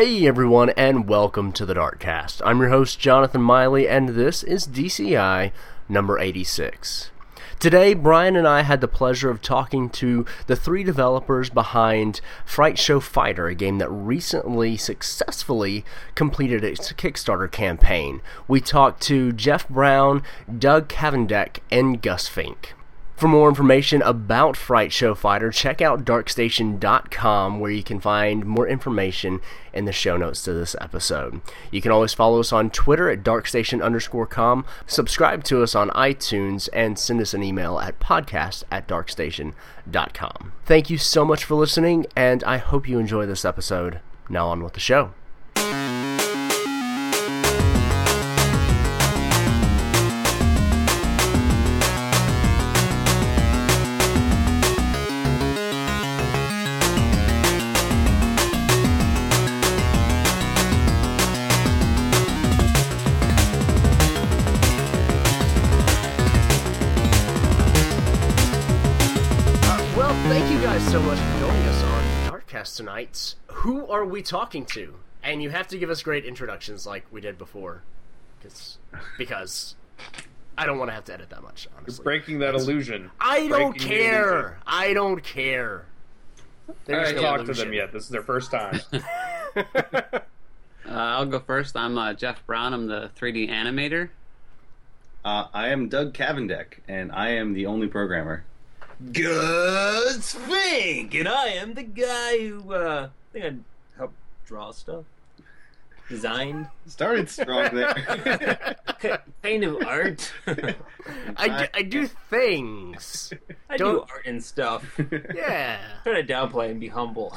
Hey everyone, and welcome to the Darkcast. I'm your host, Jonathan Miley, and this is DCI number 86. Today, Brian and I had the pleasure of talking to the three developers behind Fright Show Fighter, a game that recently successfully completed its Kickstarter campaign. We talked to Jeff Brown, Doug Cavendick, and Gus Fink. For more information about Fright Show Fighter, check out darkstation.com where you can find more information in the show notes to this episode. You can always follow us on Twitter at darkstation underscore com, subscribe to us on iTunes, and send us an email at podcast at darkstation.com. Thank you so much for listening, and I hope you enjoy this episode. Now on with the show. Are we talking to? And you have to give us great introductions like we did before, because because I don't want to have to edit that much. Honestly, breaking that illusion. I don't breaking care. I don't care. I haven't no talked to them yet. This is their first time. Uh, I'll go first. I'm uh, Jeff Brown. I'm the 3D animator. Uh, I am Doug Cavendick, and I am the only programmer. Good Fink, and I am the guy who uh, I think I helped draw stuff, designed, Started strong there. kind of art. I do, I do things. I do Don't- art and stuff. Yeah. Try to downplay and be humble.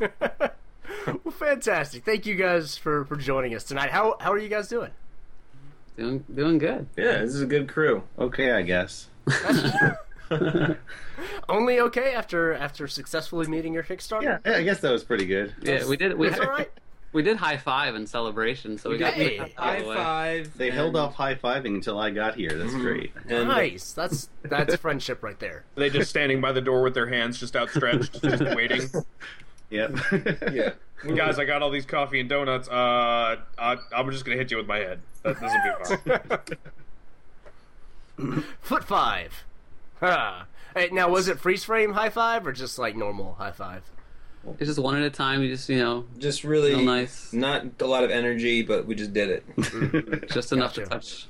well, fantastic. Thank you guys for for joining us tonight. How how are you guys doing? Doing doing good. Yeah, this is a good crew. okay, I guess. Only okay after after successfully meeting your Kickstarter. Yeah, yeah, I guess that was pretty good. Yeah, we did. We That's all right. we did high five in celebration, so we got Hey. High out of the way. five. They held off high fiving until I got here. That's great. And, Nice. That's that's friendship right there. they just standing by the door with their hands just outstretched, just waiting. Yep. Yeah. Guys, I got all these coffee and donuts. Uh, I, I'm just gonna hit you with my head. That, this will be fun. Foot five. Ha. Hey, now was it freeze frame high five or just like normal high five? It's just one at a time. You just you know, Just really real nice, not a lot of energy, but we just did it. just enough to touch.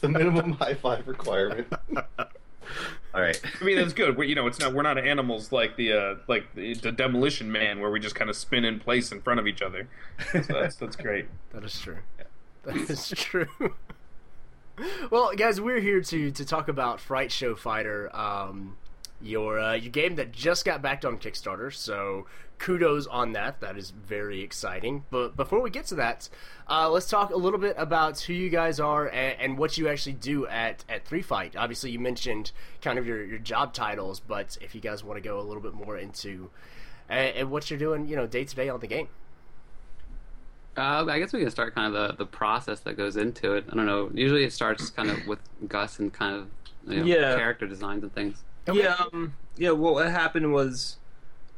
the minimum high five requirement. All right. I mean, that's good. We, you know, it's not. We're not animals like the uh, like the, the demolition man, where we just kind of spin in place in front of each other. So that's that's great. That is true. That is true. well, guys, we're here to to talk about Fright Show Fighter, um, your uh, your game that just got backed on Kickstarter. So kudos on that. That is very exciting. But before we get to that, uh, let's talk a little bit about who you guys are and, and what you actually do at at Three Fright. Obviously, you mentioned kind of your your job titles, but if you guys want to go a little bit more into uh, and what you're doing, you know, day to day on the game. Uh, I guess we can start kind of the, the process that goes into it. I don't know. Usually it starts kind of with Gus and kind of you know, Yeah. character designs and things. Yeah, um, yeah. Well, what happened was,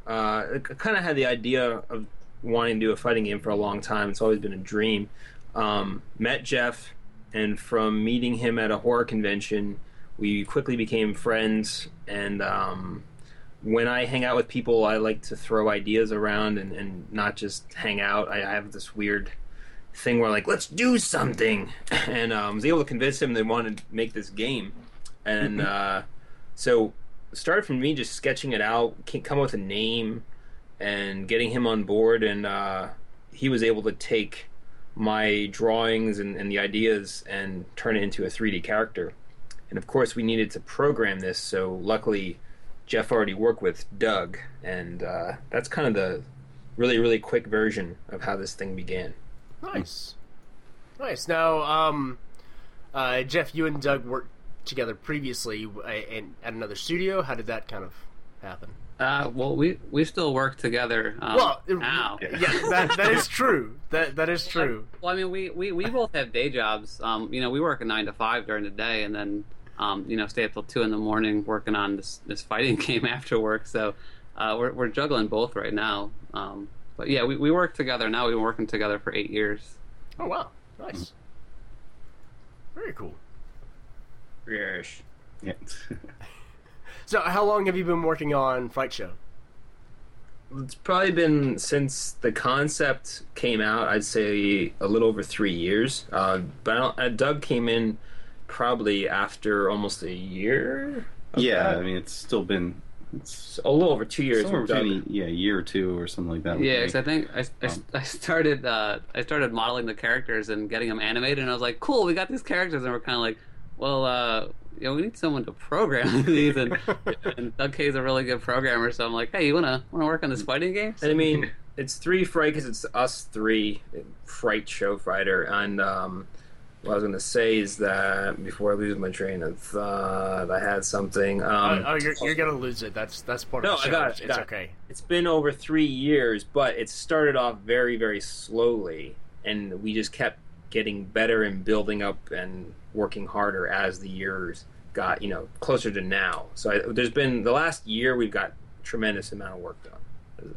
uh, I kind of had the idea of wanting to do a fighting game for a long time. It's always been a dream. Um, met Jeff, and from meeting him at a horror convention, we quickly became friends. And um, when I hang out with people, I like to throw ideas around and, and not just hang out. I, I have this weird thing where like let's do something, and um, was able to convince him they wanted to make this game, and uh, so started from me just sketching it out, come up with a name, and getting him on board, and uh, he was able to take my drawings and, and the ideas and turn it into a 3D character. And of course, we needed to program this, so luckily, Jeff already worked with Doug, and uh, that's kind of the really, really quick version of how this thing began. Nice, nice. Now, um, uh, Jeff, you and Doug worked together previously uh, in, at another studio. How did that kind of happen? Uh, well, we we still work together. Um, well, now. yeah, that that is true. That that is true. Well, I mean, we, we, we both have day jobs. Um, you know, we work a nine to five during the day, and then um, you know, stay up till two in the morning working on this this fighting game after work. So uh, we're we're juggling both right now. Um, but yeah, we we work together now. We've been working together for eight years. Oh wow, nice. Very cool. Yes. Yeah. So, how long have you been working on Fright Show? It's probably been since the concept came out. I'd say a little over three years. Uh, but I don't, uh, Doug came in probably after almost a year. yeah, that. I mean, it's still been it's a little over two years. somewhere between yeah, a year or two or something like that. Yeah, because I think I, I, Um, I started uh, I started modeling the characters and getting them animated, and I was like, cool, we got these characters, and we're kind of like, well, uh, you know, we need someone to program these, and, and Doug Kay's a really good programmer, so I'm like, hey, you wanna wanna work on this fighting game? And I mean, it's three fright because it's us three fright show fighter. And um, what I was going to say is that before I lose my train of thought, I had something. Um, oh, oh, you're, you're gonna lose it. That's that's part No, of the I got it, It's, it's got it. okay. it's been over three years, but it started off very, very slowly, and we just kept getting better and building up and working harder as the years got, you know, closer to now. So I, there's been the last year we've got tremendous amount of work done.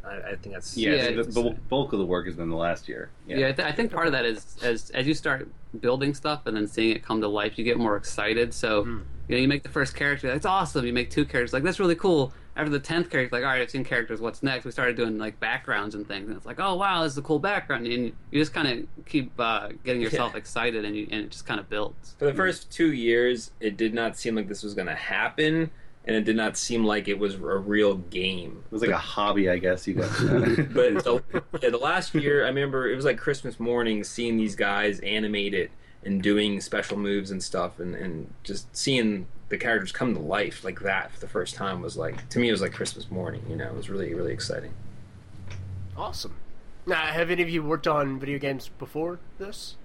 I, I think that's yeah, Yeah, the, the bulk of the work has been the last year. Yeah, Yeah, I, th- I think part of that is as as you start building stuff and then seeing it come to life, you get more excited. So Hmm. you know, you make the first character, that's awesome. You make two characters, like that's really cool. After the tenth character, like all right, I've seen characters. What's next? We started doing like backgrounds and things, and it's like, oh wow, this is a cool background, and you just kind of keep uh, getting yourself excited, and you and it just kind of builds. For the first two years, it did not seem like this was going to happen, and it did not seem like it was a real game. it was like a hobby, I guess you guys. But the, yeah, the last year, I remember it was like Christmas morning, seeing these guys animate it and doing special moves and stuff, and, and just seeing the characters come to life like that for the first time was like to me it was like Christmas morning. You know, it was really really exciting. Awesome. Now, have any of you worked on video games before this?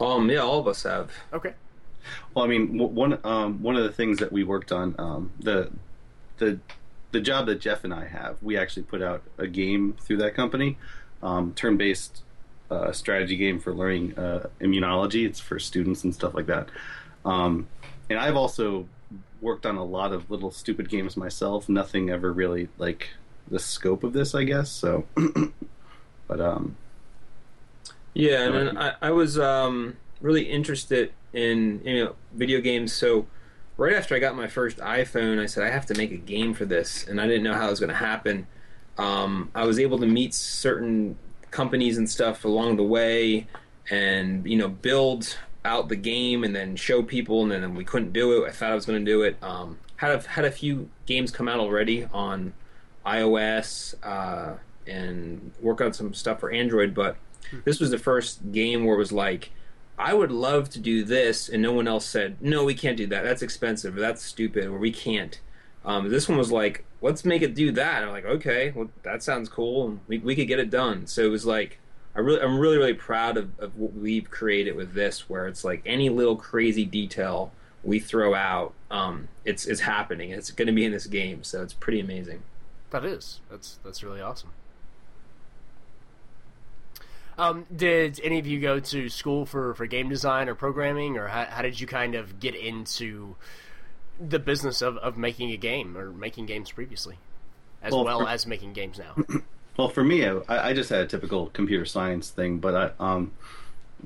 Um, yeah, all of us have. Okay. Well, I mean, one um, one of the things that we worked on um, the the the job that Jeff and I have, we actually put out a game through that company, um, turn based uh, strategy game for learning uh, immunology. It's for students and stuff like that. Um, and I've also worked on a lot of little stupid games myself. Nothing ever really like the scope of this, I guess. So, but um, Yeah, and then I, I was um, really interested in you know video games. So right after I got my first iPhone, I said I have to make a game for this, and I didn't know how it was going to happen. Um, I was able to meet certain companies and stuff along the way, and you know build out the game, and then show people, and then we couldn't do it. I thought I was going to do it. Um, had a, had a few games come out already on iOS uh, and work on some stuff for Android, but this was the first game where it was like, I would love to do this, and no one else said, no, we can't do that. That's expensive, or that's stupid, or we can't. Um, this one was like, let's make it do that. And I'm like, okay, well, that sounds cool, and we, we could get it done. So it was like, I really, I'm really, really proud of, of what we've created with this, where it's like any little crazy detail we throw out, um, it's it's happening. It's going to be in this game, so it's pretty amazing. That is. That's that's really awesome. Um, did any of you go to school for, for game design or programming, or how, how did you kind of get into the business of, of making a game or making games previously, as well, Well, for- as making games now? Well, for me, I, I just had a typical computer science thing, but I, um,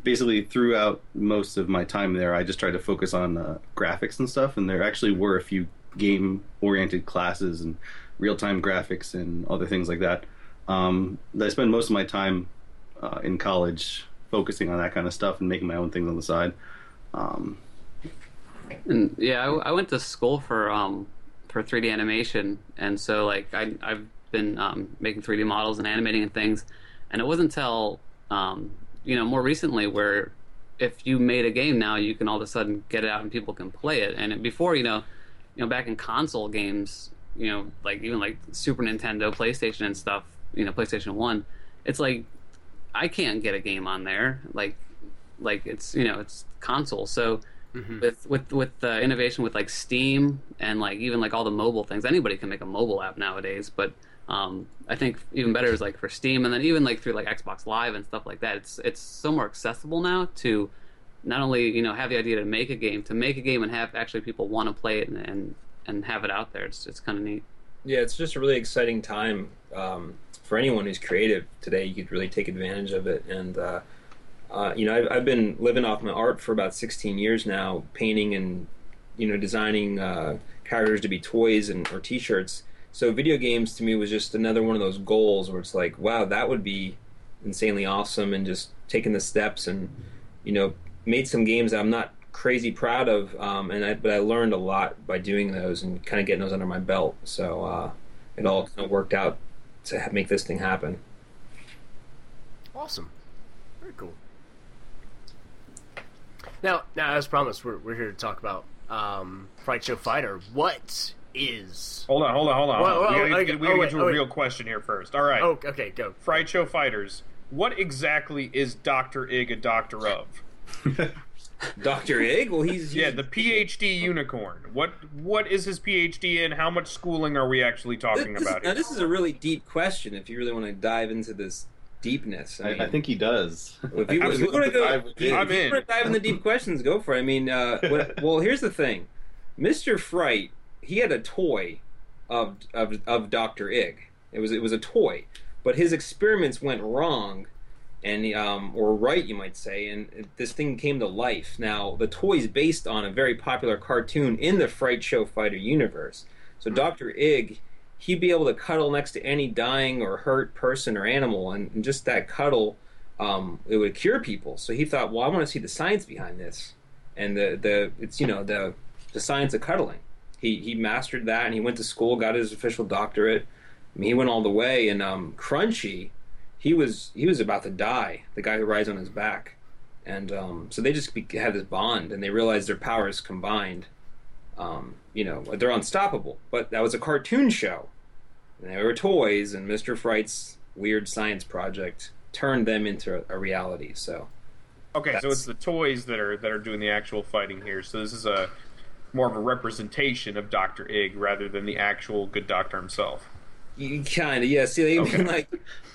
basically throughout most of my time there, I just tried to focus on uh, graphics and stuff. And there actually were a few game-oriented classes and real-time graphics and other things like that. Um, I spent most of my time uh, in college focusing on that kind of stuff and making my own things on the side. Um, And yeah, I, I went to school for um for 3D animation, and so like I I've been um, making 3D models and animating and things, and it wasn't until um you know more recently where if you made a game now you can all of a sudden get it out and people can play it, and before you know you know back in console games you know like even like Super Nintendo, PlayStation and stuff, you know PlayStation One, it's like I can't get a game on there like like it's you know it's console so with with with the innovation with like Steam and like even like all the mobile things, anybody can make a mobile app nowadays. But um, I think even better is like for Steam, and then even like through like Xbox Live and stuff like that. It's it's so more accessible now to not only you know have the idea to make a game, to make a game and have actually people want to play it and and, and have it out there. It's it's kind of neat. Yeah, it's just a really exciting time um, for anyone who's creative today. You could really take advantage of it, and uh, uh, you know, I've, I've been living off my art for about 16 years now, painting and you know, designing uh, characters to be toys and or T-shirts. So video games to me was just another one of those goals where it's like, wow, that would be insanely awesome, and just taking the steps and you know, made some games that I'm not crazy proud of, um, and I, but I learned a lot by doing those and kind of getting those under my belt. So uh, it all kind of worked out to make this thing happen. Awesome. Very cool. Now, now as promised, we're, we're here to talk about um, Fright Show Fighter. What is? Hold on, hold on, hold on. Whoa, hold on. whoa, we gotta, okay, get, we oh, gotta wait, get to oh, a wait. real question here first. All right. Oh, okay, go. Fright Show Fighters. What exactly is Doctor Ig a doctor of? Doctor Egg? Well, he's, Yeah, the PhD unicorn. What what is his PhD in? How much schooling are we actually talking This- about now here? this is a really deep question. If you really want to dive into this deepness, I, I, mean, I think he does. if you, if you want to go, I'm if you in. want to dive in the deep questions, go for it. I mean, uh, what, well, here's the thing: Mister Fright, he had a toy of of of Doctor Ig. It was it was a toy, but his experiments went wrong, and um, or right, you might say, and this thing came to life. Now, the toy is based on a very popular cartoon in the Fright Show Fighter universe. So, Doctor Ig, he'd be able to cuddle next to any dying or hurt person or animal, and, and just that cuddle, um, it would cure people. So he thought, well, I want to see the science behind this, and the the it's you know the the science of cuddling. He he mastered that, and he went to school, got his official doctorate. I mean, he went all the way, and um, Crunchy, he was he was about to die. The guy who rides on his back, and um, so they just be, had this bond, and they realized their powers combined. Um, you know, they're unstoppable. But that was a cartoon show. And they were toys, and Mr. Fright's weird science project turned them into a reality. So Okay, so it's the toys that are that are doing the actual fighting here. So this is a more of a representation of Doctor Ig rather than the actual good doctor himself. Kind of yeah. See, Okay. mean, like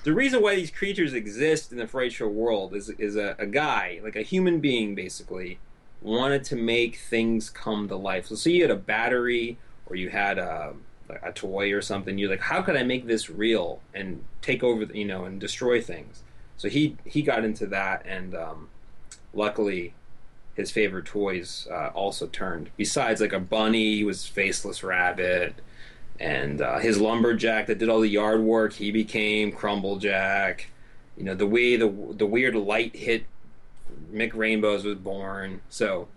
the reason why these creatures exist in the Fright Show world is is a, a guy, like a human being, basically wanted to make things come to life. So, say you had a battery or you had a a toy or something. You're like, how could I make this real and take over, the, you know, and destroy things? So he he got into that, and um, luckily, his favorite toys uh, also turned. Besides, like a bunny he was Faceless Rabbit, and uh, his lumberjack that did all the yard work, he became Crumblejack. You know, the way the the weird light hit Mick Rainbows was born. So,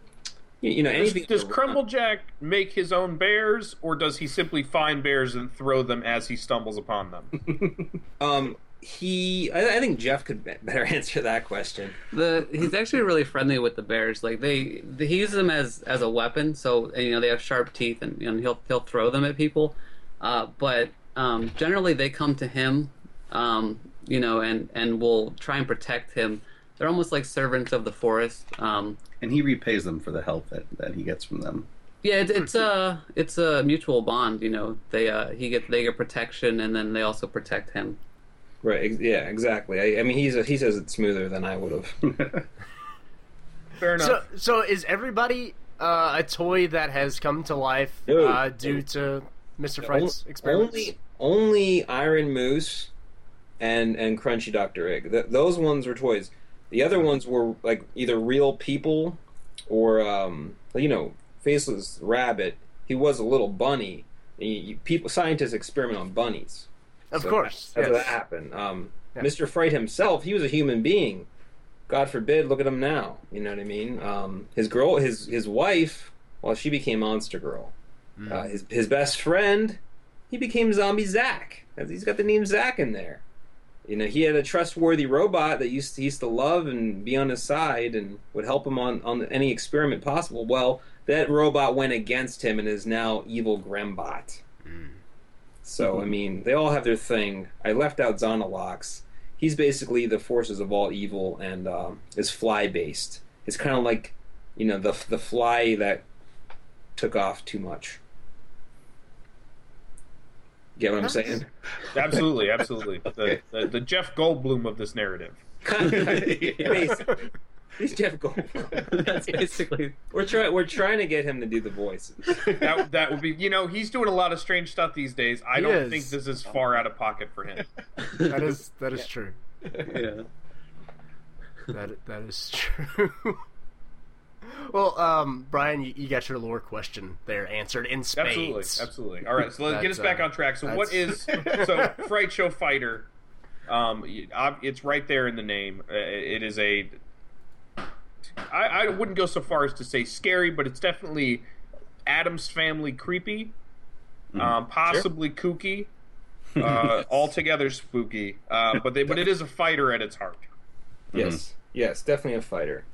you, you know, Does, anything. does Crumblejack make his own bears, or does he simply find bears and throw them as he stumbles upon them? Um, he, I, I think Jeff could better answer that question. The he's actually really friendly with the bears. Like they, they he uses them as as a weapon. So and, you know they have sharp teeth, and you know, he'll he'll throw them at people. Uh, but um, generally they come to him, um, you know, and and will try and protect him. They're almost like servants of the forest. Um, and he repays them for the help that, that he gets from them. yeah, it's, it's a it's a mutual bond. You know, they uh, he get they get protection, and then they also protect him. Right? Ex- yeah, exactly. I, I mean, he's he says it smoother than I would have. Fair enough. So, so is everybody uh, a toy that has come to life uh, due to Mr. Fright's experiments? Only, only Iron Moose and and Crunchy Doctor Egg. Th- those ones were toys. The other ones were like either real people or um, you know, faceless rabbit. He was a little bunny. And you- you- people, scientists experiment on bunnies. of So course. that's yes. what happened. Um, Yeah. Mr. Fright himself, he was a human being. God forbid, look at him now. You know what I mean? Um, his girl, his his wife, well, she became Monster Girl. Mm. Uh, his his best friend, he became Zombie Zack. He's got the name Zack in there. You know, he had a trustworthy robot that used to, he used to love and be on his side and would help him on, on any experiment possible. Well, that robot went against him and is now evil Grembot. So, I mean, they all have their thing. I left out Zonalox. He's basically the forces of all evil and um, is fly based. It's kind of like, you know, the the fly that took off too much. Get what I'm saying? absolutely, absolutely. The, the, the Jeff Goldblum of this narrative. Basically. He's Jeff Goldblum. That's basically. we're trying. We're trying to get him to do the voices. that that would be. You know, he's doing a lot of strange stuff these days. I He don't is. think this is far out of pocket for him. That is that is true. yeah. That that is true. Well, um, Brian, you, you got your lore question there answered in spades. Absolutely, absolutely. All right, so let's get us back uh, on track. So, what is so Fright Show Fighter? Um, it's right there in the name. Uh, It is a. I, I wouldn't go so far as to say scary, but it's definitely Addams Family creepy, um, possibly kooky, uh, altogether spooky. Uh, but they, but it is a fighter at its heart. Yes, yes, definitely a fighter.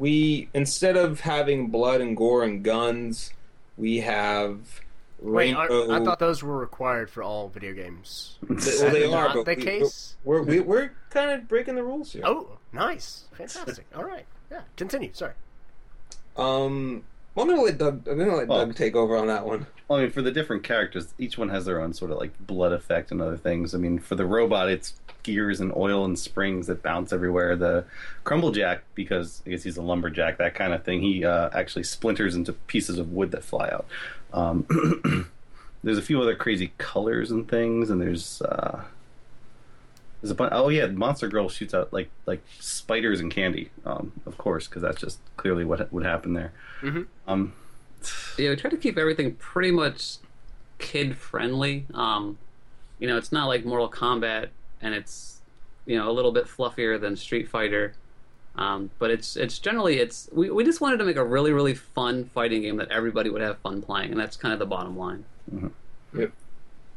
We instead of having blood and gore and guns, we have Wait, I, rainbow. I thought those were required for all video games. Th- Is well, they are, not but the we, case. We're we, we're kind of breaking the rules here. Oh, nice, fantastic. All right, yeah. Continue. Sorry. Um, well, I'm gonna let Doug. I'm gonna let Well- Doug take over on that one. I mean, for the different characters, each one has their own sort of like blood effect and other things. I mean, for the robot, it's gears and oil and springs that bounce everywhere. The Crumblejack, because I guess he's a lumberjack, that kind of thing, he uh, actually splinters into pieces of wood that fly out. Um, there's a few other crazy colors and things, and there's uh, there's a bunch. Oh yeah, Monster Girl shoots out like like spiders and candy, um, of course, because that's just clearly what would happen there. Mhm. Um, Yeah, we try to keep everything pretty much kid friendly. Um, you know, it's not like Mortal Kombat, and it's you know a little bit fluffier than Street Fighter. Um, but it's it's generally it's we, we just wanted to make a really really fun fighting game that everybody would have fun playing, and that's kind of the bottom line. Yep.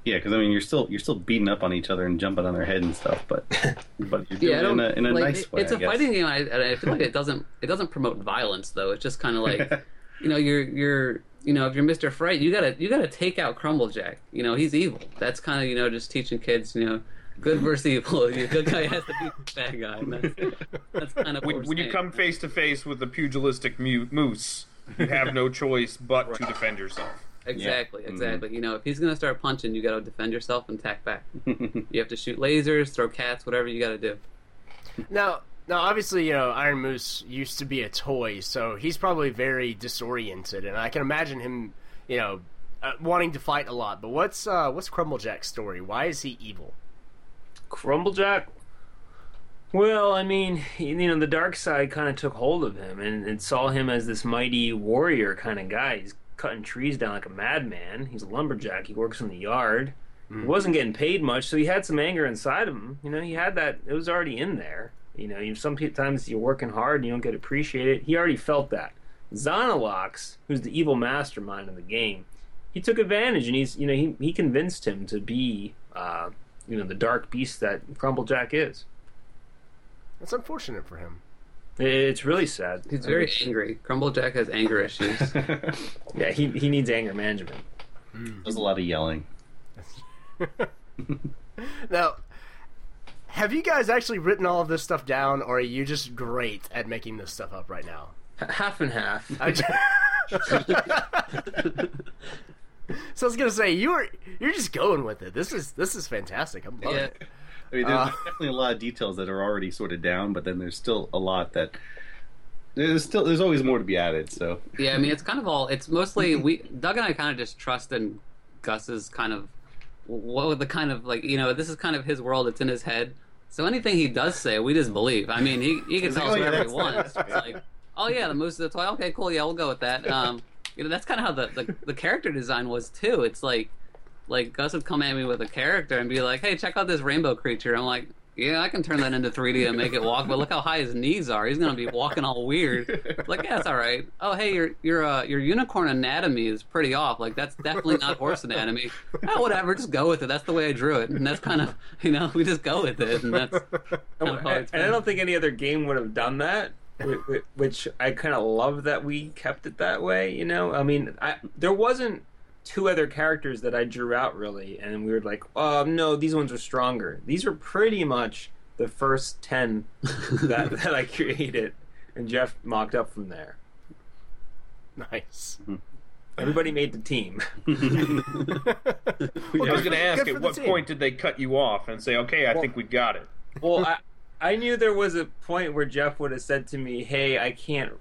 Yeah, because I mean, you're still you're still beating up on each other and jumping on their head and stuff, but but you're doing Yeah, I it in a, in a like, nice it- way. It's I a guess. fighting game. I, and I feel like it doesn't it doesn't promote violence though. It's just kind of like you know you're you're you know if you're Mr. Fright, you gotta you gotta take out Crumblejack. You know he's evil. That's kind of you know just teaching kids you know good versus evil. The good guy has to beat the bad guy. That's, that's kind of When, when you come face to face with a pugilistic mu- moose, you have no choice but to defend yourself. Exactly, Yeah. Mm-hmm. exactly. You know, if he's gonna start punching, you gotta defend yourself and attack back. you have to shoot lasers, throw cats, whatever you gotta do. Now, now, obviously, you know, Iron Moose used to be a toy, so he's probably very disoriented, and I can imagine him, you know, uh, wanting to fight a lot. But what's uh, what's Crumblejack's story? Why is he evil? Crumblejack. Well, I mean, you know, the dark side kind of took hold of him and, and saw him as this mighty warrior kind of guy. He's cutting trees down like a madman. He's a lumberjack. He works in the yard. He wasn't getting paid much, so he had some anger inside of him. You know, he had that. It was already in there. You know, you, sometimes you're working hard and you don't get appreciated. He already felt that. Xanalox, who's the evil mastermind of the game, he took advantage and he's, you know, he, he convinced him to be, uh, you know, the dark beast that Crumblejack is. That's unfortunate for him. It's really sad. He's very angry. Crumblejack has anger issues. Yeah, he he needs anger management. Hmm. There's a lot of yelling. Now, have you guys actually written all of this stuff down, or are you just great at making this stuff up right now? H- half and half. I ju- so I was gonna say you are you're just going with it. This is this is fantastic. I'm loving yeah, it. I mean, there's Uh, definitely a lot of details that are already sort of down, but then there's still a lot that there's still there's always more to be added. So yeah. I mean, it's kind of all. It's mostly we. Doug and I kind of just trust in Gus's kind of what would the kind of like you know this is kind of his world. It's in his head. So anything he does say, we just believe. I mean, he he can tell us oh, whatever he wants. It's like, oh yeah, the moose is a toy. Okay, cool. Yeah, we'll go with that. Um, you know, that's kind of how the, the the character design was too. It's like like Gus would come at me with a character and be like, "Hey, check out this rainbow creature." I'm like, "Yeah, I can turn that into 3D and make it walk, but look how high his knees are. He's gonna be walking all weird." Like, yeah, it's all right. Oh, hey, your your uh, your unicorn anatomy is pretty off. Like, that's definitely not horse anatomy. Oh, whatever, just go with it. That's the way I drew it, and that's kind of you know we just go with it, and that's kind of how and, it's and I don't think any other game would have done that. Whi- whi- Which I kind of love that we kept it that way. You know, I mean, I, there wasn't two other characters that I drew out really, and we were like, oh no, these ones are stronger. These are pretty much the first ten that that I created, and Jeff mocked up from there. Nice. Hmm. Everybody made the team. I was going to ask, at what team. point did they cut you off and say, "Okay, I think we've got it"? well, I, I knew there was a point where Jeff would have said to me, "Hey, I can't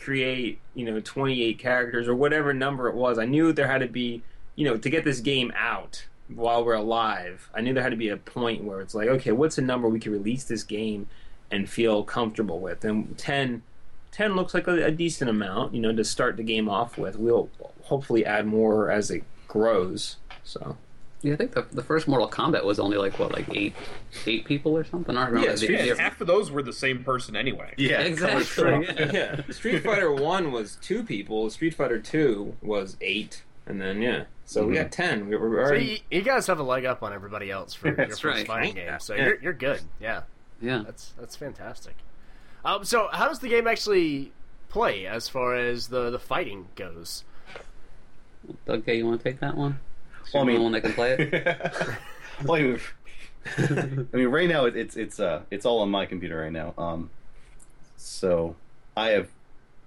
create, you know, 28 characters or whatever number it was." I knew there had to be, you know, to get this game out while we're alive. I knew there had to be a point where it's like, okay, what's a number we can release this game and feel comfortable with? And 10 10 looks like a, a decent amount, you know, to start the game off with. We'll hopefully add more as it grows. So, Yeah, I think the, the first Mortal Kombat was only like what, like eight eight people or something. I don't remember. Yeah, the, Street- Yeah, half of those were the same person anyway. Yeah, exactly. yeah. yeah, Street Fighter 1 was 2 people, Street Fighter 2 was 8, and then yeah. So we got 10. We were So already you, you guys have a leg up on everybody else for your first right. fighting game, so Yeah. you're you're good. Yeah, yeah. that's that's fantastic. Um, so how does the game actually play as far as the the fighting goes? Doug, you want to take that one? Well, I mean- one that can play it. well, I mean, I mean, right now it- it's it's uh it's all on my computer right now. Um, so I have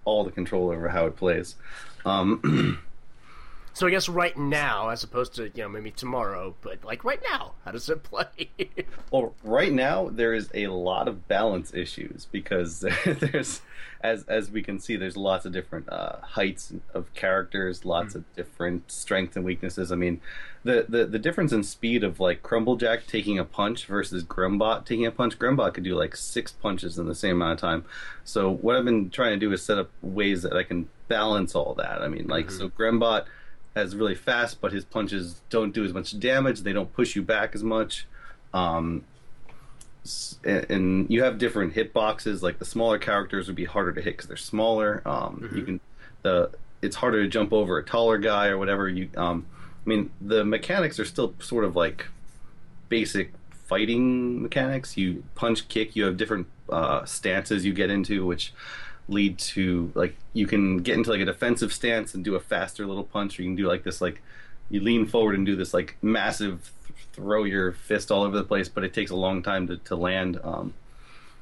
all the control over how it plays. Um, So I guess right now, as opposed to you know maybe tomorrow, but like right now, how does it play? well, right now there is a lot of balance issues because there's, as as we can see, there's lots of different uh, heights of characters, lots of different strengths and weaknesses. I mean, the, the the difference in speed of like Crumblejack taking a punch versus Grumbot taking a punch. Grumbot could do like six punches in the same amount of time. So what I've been trying to do is set up ways that I can balance all that. I mean, like so Grumbot has really fast, but his punches don't do as much damage. They don't push you back as much. Um, and, and you have different hitboxes. Like the smaller characters would be harder to hit because they're smaller. Um, You can the it's harder to jump over a taller guy or whatever. You um, I mean the mechanics are still sort of like basic fighting mechanics. You punch, kick. You have different uh, stances you get into, which lead to like you can get into like a defensive stance and do a faster little punch, or you can do like this like you lean forward and do this like massive th- throw your fist all over the place, but it takes a long time to, to land. Um,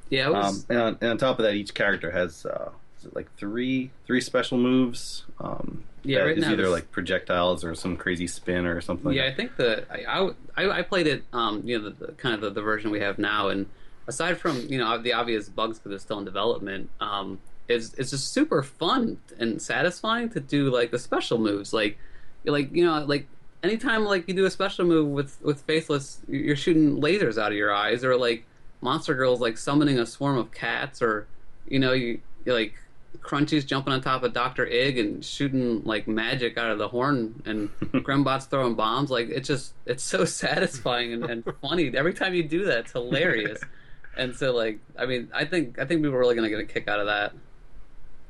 Yeah, it was. um, and, on, and on top of that, each character has uh, is it like three three special moves. Um, Yeah, right is either it's- like projectiles or some crazy spin or something. yeah. I think the I, I, I played it, um, you know, the, the kind of the, the version we have now, and aside from you know the obvious bugs because it's still in development, um, it's it's just super fun and satisfying to do like the special moves, like like you know like anytime like you do a special move with with Faceless, you're shooting lasers out of your eyes, or like Monster Girl's like summoning a swarm of cats, or you know you like Crunchy's jumping on top of Doctor Egg and shooting like magic out of the horn, and Grimbot's throwing bombs. Like it's just it's so satisfying and, and funny every time you do that. It's hilarious. And so like I mean I think I think people are really gonna get a kick out of that.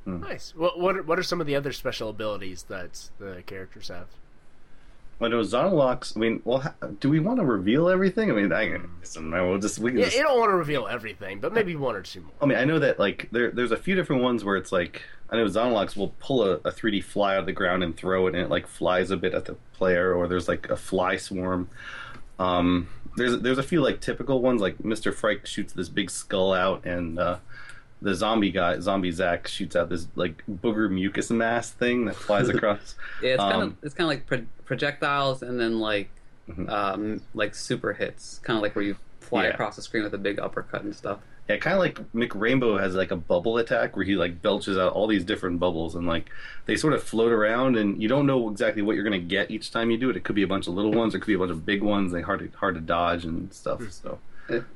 Nice. What what are, what are some of the other special abilities that the characters have? Well, no, Zonalox. I mean, well, ha- do we want to reveal everything? I mean, I, listen, we'll just we Yeah, just you don't want to reveal everything, but maybe one or two more. I mean, I know that like there, there's a few different ones where it's like I know Zonalox will pull a, a 3D fly out of the ground and throw it, and it like flies a bit at the player, or there's like a fly swarm. Um, there's there's a few like typical ones, like Mister Fright shoots this big skull out, and uh, the zombie guy, Zombie Zack, shoots out this like booger mucus mass thing that flies across. Yeah, it's kind of Um, it's kind of like pro- projectiles and then like Mhm. um like super hits, kind of like where you fly Yeah. across the screen with a big uppercut and stuff. Yeah, kind of like Mick Rainbow has like a bubble attack where he like belches out all these different bubbles and like they sort of float around and you don't know exactly what you're gonna get each time you do it. It could be a bunch of little ones, or it could be a bunch of big ones. They hard to hard to dodge and stuff. So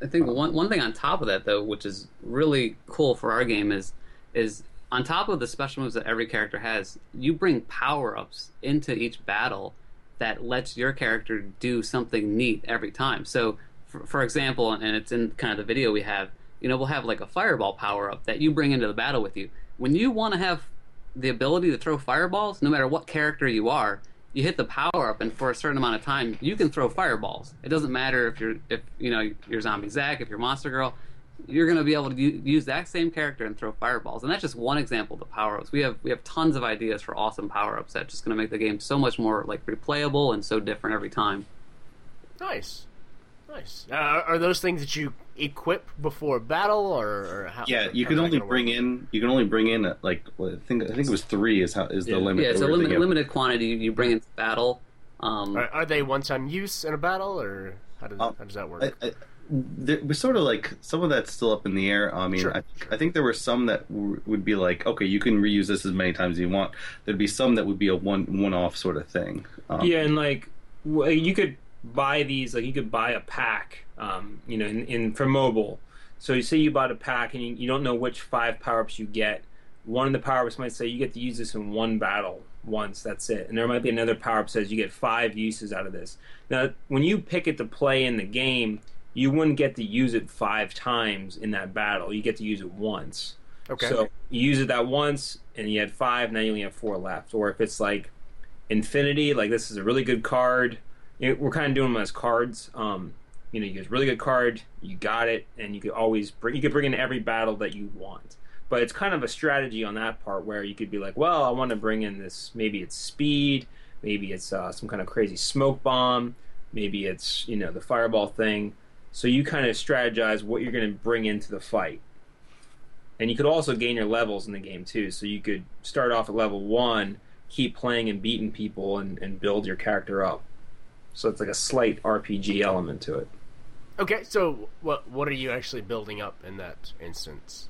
I think one one thing on top of that though, which is really cool for our game, is is on top of the special moves that every character has, you bring power ups into each battle that lets your character do something neat every time. So, for, for example, and it's in kind of the video we have, you know, we'll have like a fireball power up that you bring into the battle with you. When you want to have the ability to throw fireballs, no matter what character you are, you hit the power up, and for a certain amount of time, you can throw fireballs. It doesn't matter if you're if you know you're Zombie Zack, if you're Monster Girl, you're going to be able to use that same character and throw fireballs. And that's just one example of the power ups. We have we have tons of ideas for awesome power ups that's just going to make the game so much more like replayable and so different every time. Nice, nice. Uh, are those things that you equip before battle, or, or how? yeah, you can only bring work? in you can only bring in uh, like I think I think it was three is how is the limit. Yeah, it's a that limit, limited quantity you bring into battle. Um, Are, are they one-time use in a battle, or how does Um, how does that work? I, I, there, we're sort of like some of that's still up in the air. I mean, Sure. I, I think there were some that w- would be like, okay, you can reuse this as many times as you want. There'd be some that would be a one one off sort of thing. Um, Yeah, and like w- you could buy these, like you could buy a pack, um, you know, in, in for mobile. So you say you bought a pack and you, you don't know which five power ups you get. One of the power ups might say you get to use this in one battle once. That's it. And there might be another power up says you get five uses out of this. Now, when you pick it to play in the game, you wouldn't get to use it five times in that battle. You get to use it once. Okay. So you use it that once, and you had five. Now you only have four left. Or if it's like Infinity, like this is a really good card. We're kind of doing them as cards. Um, you know, you get a really good card, you got it, and you could always bring. You could bring in every battle that you want. But it's kind of a strategy on that part where you could be like, well, I want to bring in this. Maybe it's speed. Maybe it's uh, some kind of crazy smoke bomb. Maybe it's you know the fireball thing. So you kind of strategize what you're going to bring into the fight. And you could also gain your levels in the game too. So you could start off at level one, keep playing and beating people, and, and build your character up. So it's like a slight RPG element to it. Okay, so what what are you actually building up in that instance?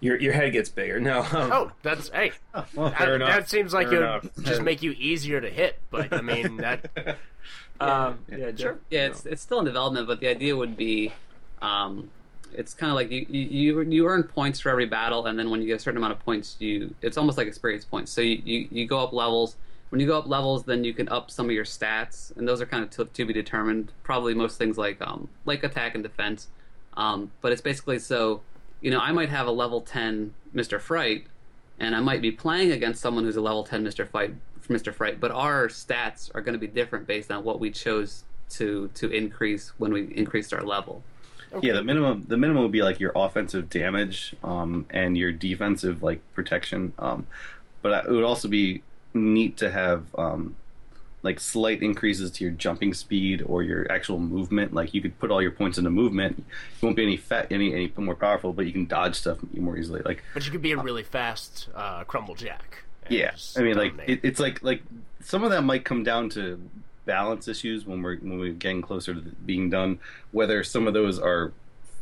Your your head gets bigger. No. um, Oh, that's hey. well, Fair that, enough. that seems like Fair it would enough. just make you easier to hit, but I mean that. um, yeah, yeah, Jeff? Yeah, it's it's still in development, but the idea would be, um, it's kind of like you, you you you earn points for every battle, and then when you get a certain amount of points, you it's almost like experience points. So you, you, you go up levels. When you go up levels, then you can up some of your stats, and those are kind of to, to be determined. Probably most things like um, like attack and defense, um, but it's basically so you know I might have a level ten Mister Fright, and I might be playing against someone who's a level ten Mister Fright, Mister Fright, but our stats are going to be different based on what we chose to to increase when we increased our level. Yeah, the minimum the minimum would be like your offensive damage um, and your defensive like protection. Um, but it would also be neat to have um, like slight increases to your jumping speed or your actual movement. Like you could put all your points into movement. You won't be any fat any any more powerful, but you can dodge stuff more easily. Like But you could be a really fast uh, Crumblejack. yeah, I mean like it, it's like like some of that might come down to balance issues when we're when we're getting closer to being done. Whether some of those are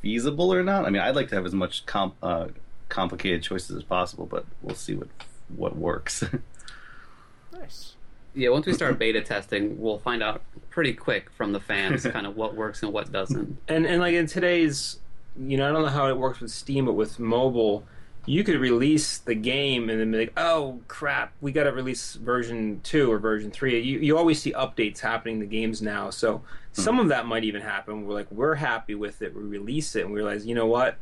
feasible or not. I mean, I'd like to have as much comp, uh, complicated choices as possible, but we'll see what what works. nice. Yeah, once we start beta testing, we'll find out pretty quick from the fans kind of what works and what doesn't. And and like in today's, you know, I don't know how it works with Steam, but with mobile, you could release the game and then be like, oh crap, we got to release version two or version three. You you always see updates happening in the games now, so hmm. some of that might even happen. We're like, we're happy with it, we release it, and we realize, you know what,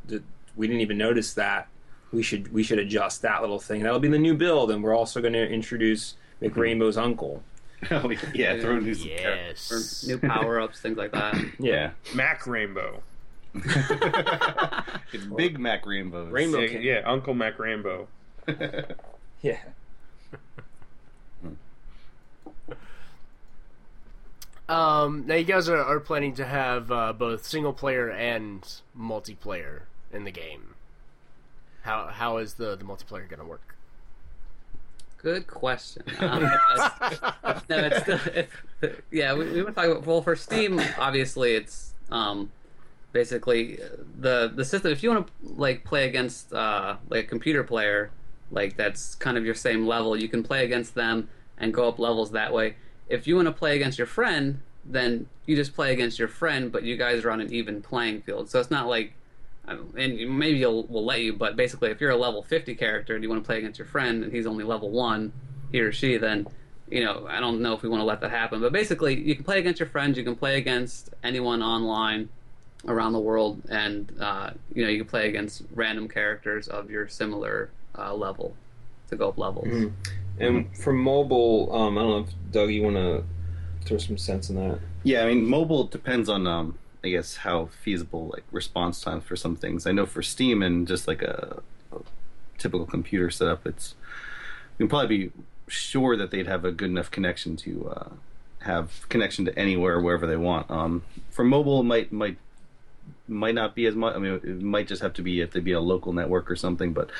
we didn't even notice that. We should we should adjust that little thing. That'll be the new build, and we're also going to introduce McRainbow's uncle. oh, yeah, throw new Yes. New power ups, things like that. Yeah, Mac Rainbow. it's Big Mac rainbows. Rainbow Yeah, yeah, Uncle Mac Rainbow. Yeah. Um, now you guys are, are planning to have uh, both single player and multiplayer in the game. How how is the the multiplayer going to work? Good question. Um, no, it's still, it, yeah, we, we were talking about well for Steam. Obviously, it's um, basically the the system. If you want to like play against uh, like a computer player, like that's kind of your same level, you can play against them and go up levels that way. If you want to play against your friend, then you just play against your friend, but you guys are on an even playing field. So it's not like and maybe you'll will let you, but basically, if you're a level 50 character and you want to play against your friend and he's only level one, he or she, then you know I don't know if we want to let that happen. But basically, you can play against your friends, you can play against anyone online around the world, and uh, you know you can play against random characters of your similar uh, level to go up levels. Mhm. And for mobile, um, I don't know if Doug, you want to throw some sense in that. Yeah, I mean, mobile depends on, um, I guess, how feasible like response times for some things. I know for Steam and just like a, a typical computer setup, it's you can probably be sure that they'd have a good enough connection to uh, have connection to anywhere, wherever they want. Um, for mobile, might might might not be as much. I mean, it might just have to be if they be a local network or something. But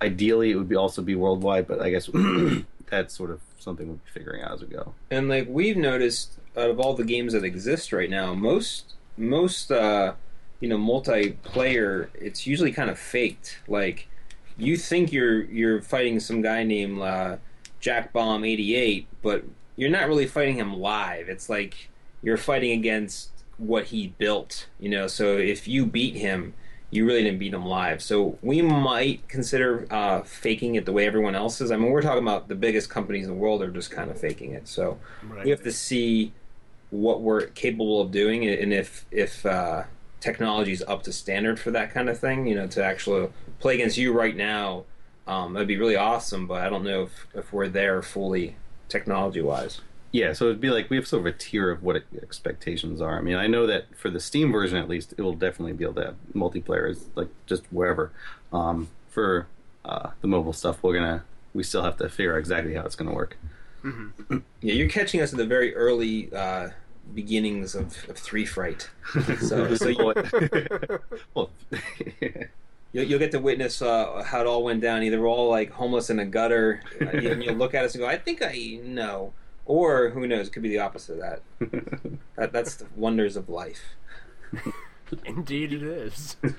ideally, it would be also be worldwide. But I guess that's sort of something we'll be figuring out as we go. And like we've noticed, out of all the games that exist right now, most most uh, you know multiplayer, it's usually kind of faked. Like you think you're you're fighting some guy named uh, Jack Bomb eighty eight, but you're not really fighting him live. It's like you're fighting against what he built. You know, so if you beat him, you really didn't beat him live. So we might consider uh, faking it the way everyone else is. I mean, we're talking about the biggest companies in the world are just kind of faking it. So Right. we have to see what we're capable of doing and if if uh, technology is up to standard for that kind of thing. You know, to actually play against you right now, um, that'd be really awesome. But I don't know if, if we're there fully technology wise. Yeah, so it'd be like we have sort of a tier of what expectations are. I mean, I know that for the Steam version, at least, it will definitely be able to have multiplayer, is like just wherever. Um, for uh, the mobile stuff, we're gonna we still have to figure out exactly how it's gonna work. Yeah, you're catching us at the very early uh, beginnings of, of Three Fright. So, so you, well, you'll, you'll get to witness uh, how it all went down. Either we're all like homeless in a gutter, uh, and you'll look at us and go, "I think I know," or who knows? It could be the opposite of that. that that's the wonders of life. Indeed, it is. we'll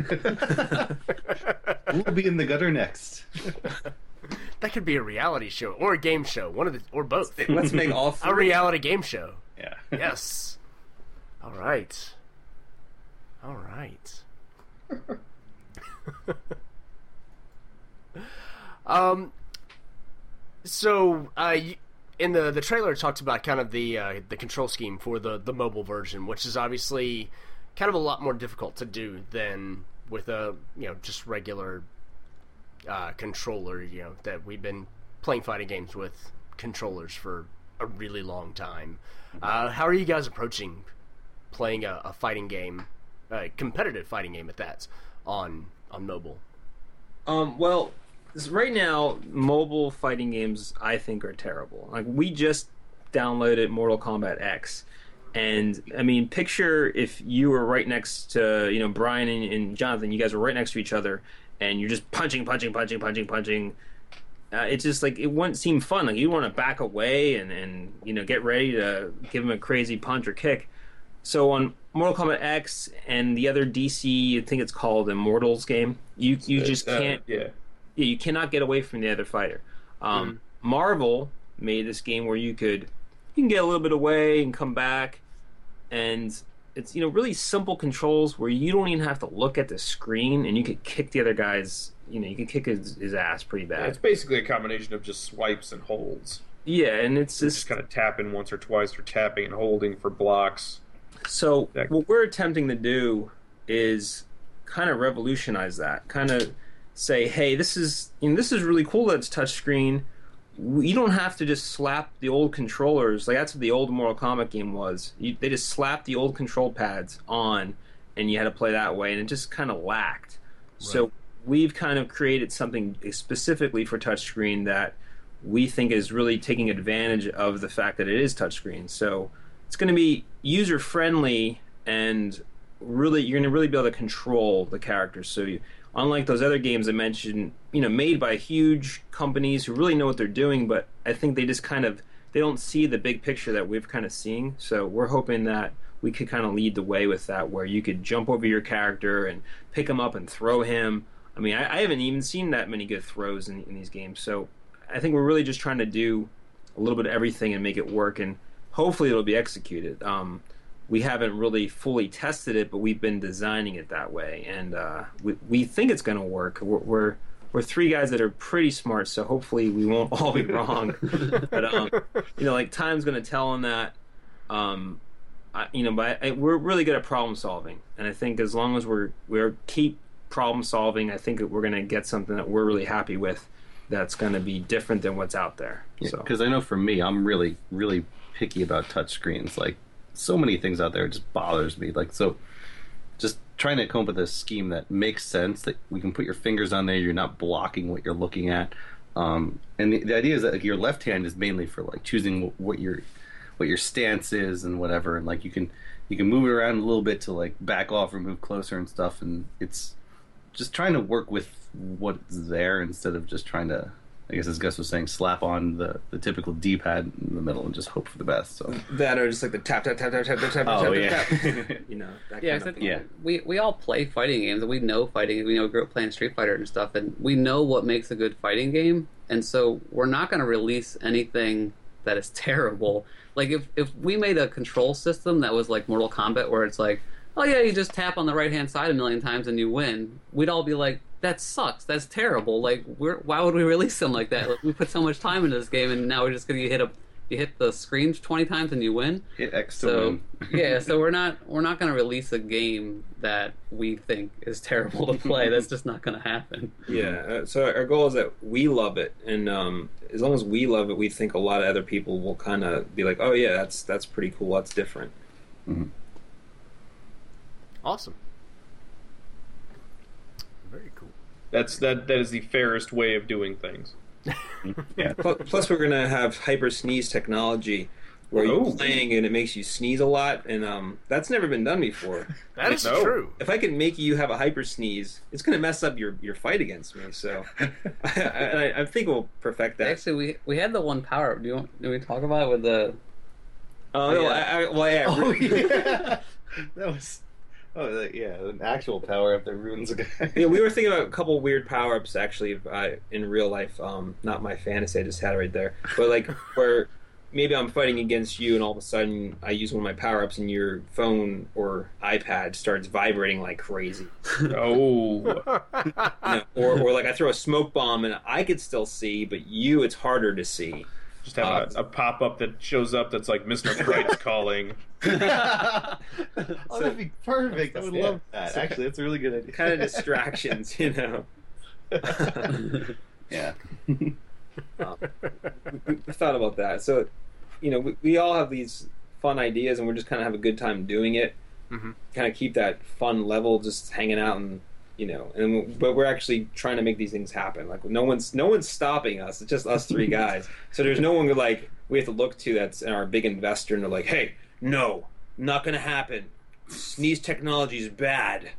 be in the gutter next. that could be a reality show or a game show, one of the or both. Let's make all A reality game show. Yeah. Yes. All right. All right. um. So, uh, in the the trailer, talks about kind of the uh, the control scheme for the the mobile version, which is obviously kind of a lot more difficult to do than with a you know just regular uh, controller. You know that we've been playing fighting games with controllers for a really long time. Uh, how are you guys approaching playing a, a fighting game, a competitive fighting game at that, on on mobile? Um, well, right now, mobile fighting games I think are terrible. Like we just downloaded Mortal Kombat X, and I mean, picture if you were right next to you know Brian and, and Jonathan, you guys were right next to each other, and you're just punching, punching, punching, punching, punching. Uh, it's just like it wouldn't seem fun. Like you want to back away and and you know get ready to give him a crazy punch or kick. So on Mortal Kombat X and the other DC, I think it's called Immortals game, you you just Uh, can't yeah. yeah, you cannot get away from the other fighter. Um, Marvel made this game where you could you can get a little bit away and come back, and it's you know really simple controls where you don't even have to look at the screen and you could kick the other guy's you know you can kick his, his ass pretty Yeah, bad. It's basically a combination of just swipes and holds. Yeah, and it's Just just kind of tapping once or twice for tapping and holding for blocks. So That- what we're attempting to do is kind of revolutionize that. Kind of say, hey, this is you know, this is really cool that it's touchscreen. You don't have to just slap the old controllers. Like that's what the old Mortal Kombat game was. You, they just slapped the old control pads on, and you had to play that way, and it just kind of lacked. So we've kind of created something specifically for touchscreen that we think is really taking advantage of the fact that it is touchscreen. So it's going to be user friendly and really you're going to really be able to control the characters. So you, unlike those other games I mentioned, you know, made by huge companies who really know what they're doing, but I think they just kind of they don't see the big picture that we've kind of seen. So we're hoping that we could kind of lead the way with that, where you could jump over your character and pick him up and throw him. I mean, I, I haven't even seen that many good throws in, in these games. So I think we're really just trying to do a little bit of everything and make it work, and hopefully it'll be executed. Um, we haven't really fully tested it, but we've been designing it that way, and uh, we we think it's going to work. We're, we're we're three guys that are pretty smart, so hopefully we won't all be wrong. but um, you know, like time's going to tell on that. Um, I, you know, but I, we're really good at problem solving, and I think as long as we're we're keep problem solving, I think that we're going to get something that we're really happy with. That's going to be different than what's out there. so Because I know for me, I'm really, really picky about touchscreens. Like, so many things out there just bothers me. Like, so just trying to come up with a scheme that makes sense that we can put your fingers on there. You're not blocking what you're looking at. Um, and the, the idea is that like, your left hand is mainly for like choosing wh- what your what your stance is and whatever. And like you can you can move it around a little bit to like back off or move closer and stuff. And it's just trying to work with what's there instead of just trying to I guess as Gus was saying, slap on the, the typical D pad in the middle and just hope for the best. So That or just like the tap tap tap tap tap tap tap Oh, tap yeah. tap. tap. you know. That Yeah, kind except of, yeah. we we all play fighting games and we know fighting. We know we grew up playing Street Fighter and stuff, and we know what makes a good fighting game. And so we're not going to release anything that is terrible. Like if if we made a control system that was like Mortal Kombat, where it's like, oh yeah, you just tap on the right hand side a million times and you win, we'd all be like, that sucks. That's terrible. Like, we're, why would we release something like that? Like, we put so much time into this game, and now we're just going to hit a you hit the screen twenty times and you win. hit X to So win. yeah, so we're not we're not going to release a game that we think is terrible to play. That's just not going to happen. Yeah. uh, So our goal is that we love it, and um, as long as we love it, we think a lot of other people will kind of be like, "Oh yeah, that's that's pretty cool. That's different." Awesome. Very cool. That's that. That is the fairest way of doing things. Yeah. Plus, plus we're gonna have hyper sneeze technology, where Oh. you're playing and it makes you sneeze a lot, and um, that's never been done before. That is No. true. if I can make you have a hyper sneeze, it's going to mess up your, your fight against me. So I, I, I think we'll perfect that. Actually, we we had the one power. Do you want? Do we talk about it with the? Oh, no, yeah. I, I, well, yeah. Oh yeah, that was. Oh yeah, an actual power up that ruins a guy. Yeah, we were thinking about a couple weird power ups actually uh, in real life. Um, not my fantasy, I just had it right there. But like where maybe I'm fighting against you, and all of a sudden I use one of my power ups, and your phone or iPad starts vibrating like crazy. Oh, You know, or, or like I throw a smoke bomb, and I could still see, but you, it's harder to see. Just have a, a pop up that shows up that's like Mr. Fright's calling. oh, that'd be perfect. I would Yeah. love that. Actually, that's a really good idea. Kind of distractions, you know. yeah. we, we thought about that. So, you know, we, we all have these fun ideas, and we're just kind of have a good time doing it. Mhm. Kind of keep that fun level, just hanging out, and you know, and but we're actually trying to make these things happen. Like no one's no one's stopping us. It's just us three guys. So there's no one who like we have to look to that's our big investor, and they're like, hey, no, not gonna happen. Sneeze technology is bad.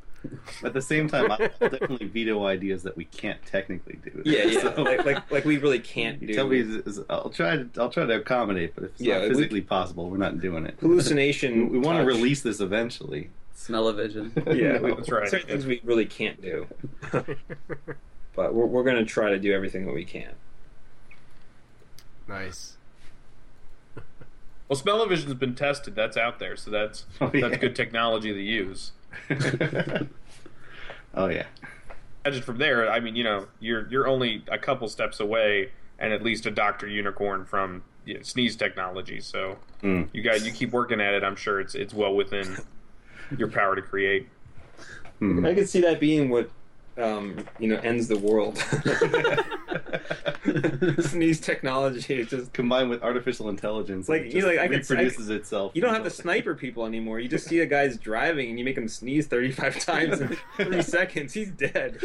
At the same time, I'll definitely veto ideas that we can't technically do. Yeah, yeah. So, like, like like we really can't do. tell me, is, is- I'll try to I'll try to accommodate, but if it's Yeah, not we- physically possible, we're not doing it. hallucination. We want to release this eventually. Smell-o-vision. Yeah, we, That's right. Certain things we really can't do, but we're, we're going to try to do everything that we can. nice. Well, smell-o-vision's been tested. That's out there, so that's Oh, yeah. that's good technology to use. oh yeah. Imagine from there. I mean, you know, you're you're only a couple steps away, and at least a Doctor Unicorn from you know, sneeze technology. So Mm. you got you keep working at it. I'm sure it's it's well within your power to create. Hmm. I could see that being what um, you know ends the world. Sneeze technology is just Combined with artificial intelligence, Like, it you just like, I could- reproduces itself. you don't have to sniper people anymore. You just see a guy's driving and you make him sneeze thirty five times in three seconds. He's dead.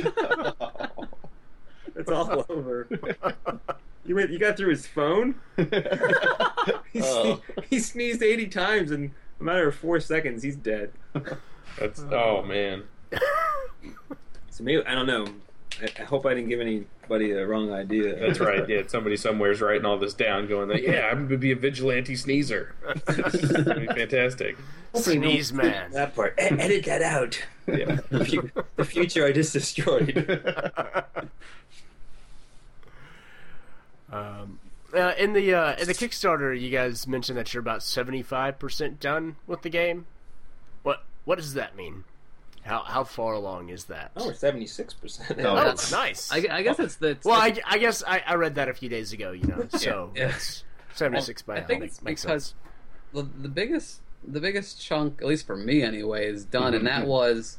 It's all over. You went. You got through his phone. He, Oh. he sneezed eighty times in a matter of four seconds. He's dead. That's oh man. So maybe I don't know. I, I hope I didn't give anybody a wrong idea. That's right. Yeah, somebody somewhere's writing all this down, going, that, "Yeah, I'm gonna be a vigilante sneezer." That'd be fantastic. Sneeze man. That part. E- edit that out. Yeah. The, fu- the future I just destroyed. um, uh, in the uh, in the Kickstarter, you guys mentioned that you're about seventy five percent done with the game. What what does that mean? How how far along is that? Oh, we're seventy six percent. Oh, Oh, that's- nice. I, I guess it's the. It's well, the- I, I guess I, I read that a few days ago. You know, so Yeah. it's seventy six by I think makes, it's makes because sense. the, the biggest the biggest chunk, at least for me anyway, is done, and Mm-hmm. that was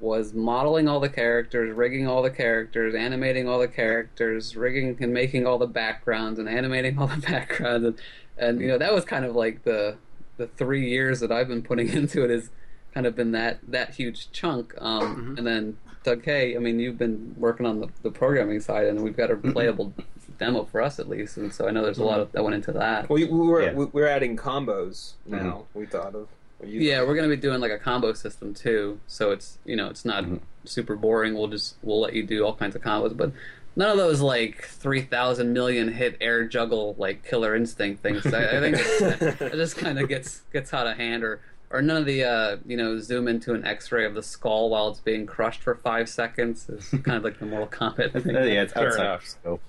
was modeling all the characters, rigging all the characters, animating all the characters, rigging and making all the backgrounds, and animating all the backgrounds, and, and you know that was kind of like the the three years that I've been putting into it has kind of been that that huge chunk, um, Mm-hmm. and then Doug K. I mean, you've been working on the, the programming side, and we've got a Mm-hmm. playable demo for us at least, and so I know there's a lot of that went into that. Well, we, we were Yeah. we, we're adding combos now. We thought of. Yeah, we're gonna be doing like a combo system too. So it's you know it's not Mhm. super boring. We'll just we'll let you do all kinds of combos, but none of those like three thousand million hit air juggle like Killer Instinct things. I, I think it just kind of gets gets out of hand, or or none of the uh, you know zoom into an X-ray of the skull while it's being crushed for five seconds. It's kind of like the Mortal Kombat Uh, thing. yeah, it's Fair outside of scope.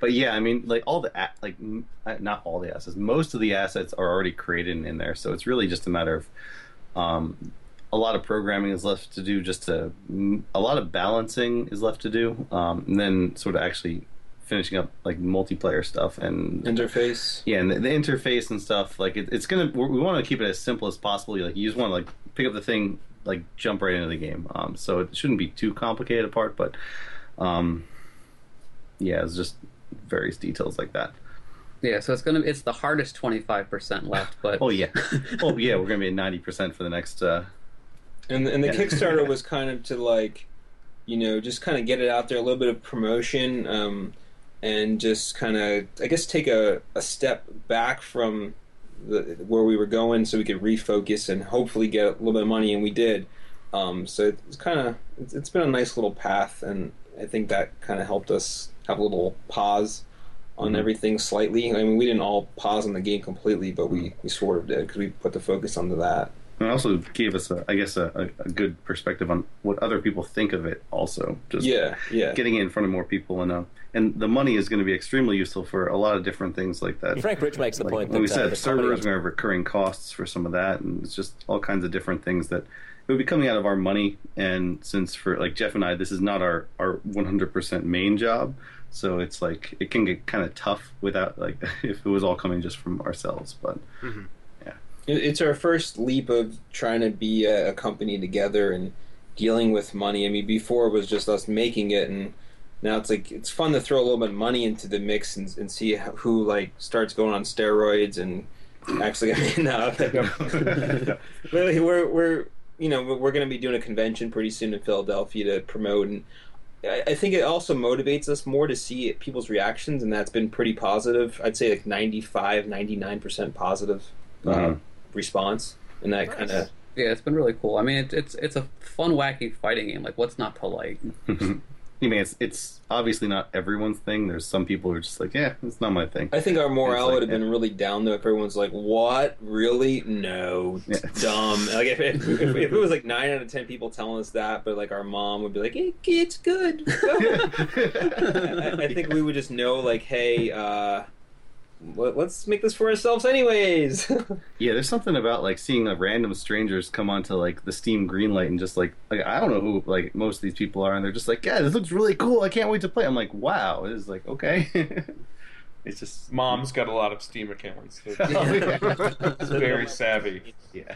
but yeah, I mean, like all the a- like m- uh, not all the assets, most of the assets are already created in there, so it's really just a matter of um, a lot of programming is left to do. Just to m- a lot of balancing is left to do, um, and then sort of actually finishing up like multiplayer stuff and Interface. yeah, and the, the interface and stuff. Like it, it's gonna, we we want to keep it as simple as possible. Like you just want to like pick up the thing, like jump right into the game. Um, so it shouldn't be too complicated a part, but um, yeah, it's just various details like that. Yeah, so it's gonna it's the hardest twenty five percent left, but Oh yeah, oh yeah, we're gonna be at ninety percent for the next. Uh, And and the Yeah. Kickstarter was kind of to like, you know, just kind of get it out there, a little bit of promotion, um, and just kind of, I guess, take a, a step back from the, where we were going, so we could refocus and hopefully get a little bit of money, and we did. Um, so it's kind of it's, it's been a nice little path, and I think that kind of helped us have a little pause on Mhm. everything slightly. I mean, we didn't all pause on the game completely, but we, we sort of did because we put the focus onto that. and it also gave us, a, I guess, a, a, good perspective on what other people think of it. Also, just Yeah, yeah. getting it in front of more people, and uh, and the money is going to be extremely useful for a lot of different things like that. Frank Rich makes the like, point when we that uh, said the servers are going to have recurring costs for some of that, and it's just all kinds of different things that it would be coming out of our money. And since for like Jeff and I, this is not our our 100% main job, so it's like it can get kind of tough without like if it was all coming just from ourselves. But It- It's our first leap of trying to be a, a company together and dealing with money. I mean, before it was just us making it, and now it's like it's fun to throw a little bit of money into the mix and, and see who like starts going on steroids and actually. I mean, no, really, we're we're you know we're going to be doing a convention pretty soon in Philadelphia to promote and. I I think it also motivates us more to see people's reactions, and that's been pretty positive. I'd say like 95, 99% positive uh, Mhm. response, and that kind of yeah, it's been really cool. I mean, it, it's it's a fun, wacky fighting game. Like, what's not to like? I mean, it's it's obviously not everyone's thing. There's some people who are just like, yeah, it's not my thing. I think our morale like- would have been really down though if everyone's like, "What? Really? No, Yeah. dumb." Like if, if, if, if it was like nine out of ten people telling us that, but like our mom would be like, it, "It's good." I, I think we would just know, like, "Hey, uh, let's make this for ourselves, anyways." Yeah, there's something about like seeing like random strangers come onto like the Steam Greenlight and just like like I don't know who like most of these people are, and they're just like, yeah, this looks really cool. I can't wait to play. I'm like, wow, it is like okay. it's just Mom's got a lot of Steam accounts. It's very savvy. yeah.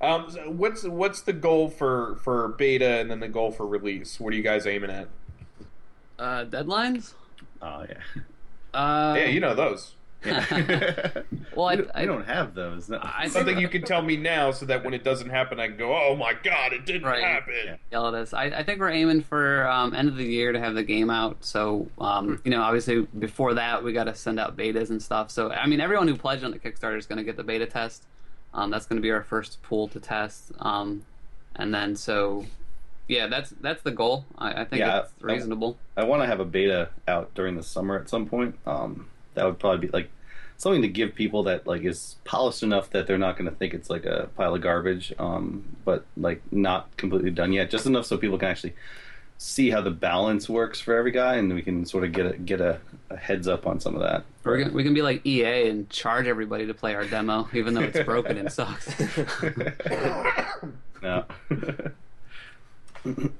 Um, so what's what's the goal for for beta and then the goal for release? What are you guys aiming at? Uh, deadlines? oh yeah. Uh, yeah, you know those. Well, I- we, don't, I- we don't have those. No. I Something you can tell me now, so that when it doesn't happen, I can go, "Oh my god, it didn't Right. happen." Yeah. yell at us. I, I think we're aiming for um, end of the year to have the game out. So, um, you know, obviously before that, we got to send out betas and stuff. So, I mean, everyone who pledged on the Kickstarter is going to get the beta test. Um, that's going to be our first pool to test. Um, and then, so yeah, that's that's the goal. I, I think Yeah, it's I- reasonable. I want to have a beta out during the summer at some point. Um, that would probably be like something to give people that like is polished enough that they're not going to think it's like a pile of garbage, um, but like not completely done yet. Just enough so people can actually see how the balance works for every guy, and we can sort of get a get a, a heads up on some of that. We're gonna, we can be like EA and charge everybody to play our demo, even though it's broken and sucks. no.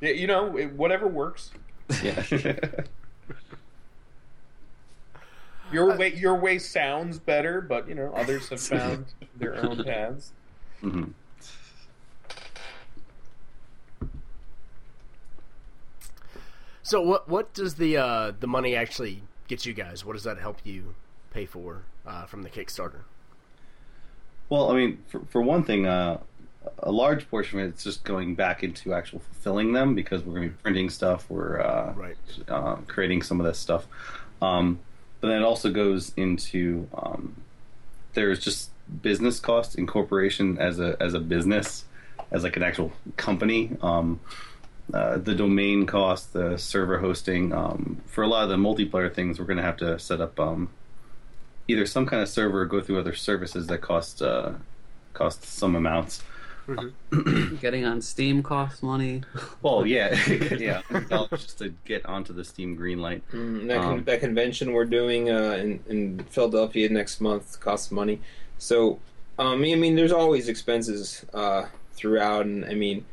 Yeah, you know, it, whatever works. yeah. Your way, your way sounds better, but you know, others have found their own paths. Mhm. So what what does the uh, the money actually get you guys? What does that help you pay for uh, from the Kickstarter? Well, I mean, for, for one thing, uh, a large portion of it's just going back into actual fulfilling them because we're going to be printing stuff, we're uh, Right. uh, creating some of this stuff. Um, but then it also goes into um, there's just business costs, incorporation as a as a business, as like an actual company. Um, uh, the domain cost, the server hosting. Um, for a lot of the multiplayer things, we're going to have to set up um, either some kind of server or go through other services that cost uh, cost some amounts. Getting on Steam costs money. Well, yeah, yeah, just to get onto the Steam Greenlight. Mm, that, con- Um, that convention we're doing uh, in, in Philadelphia next month costs money. So, um, I mean, there's always expenses uh, throughout, and I mean,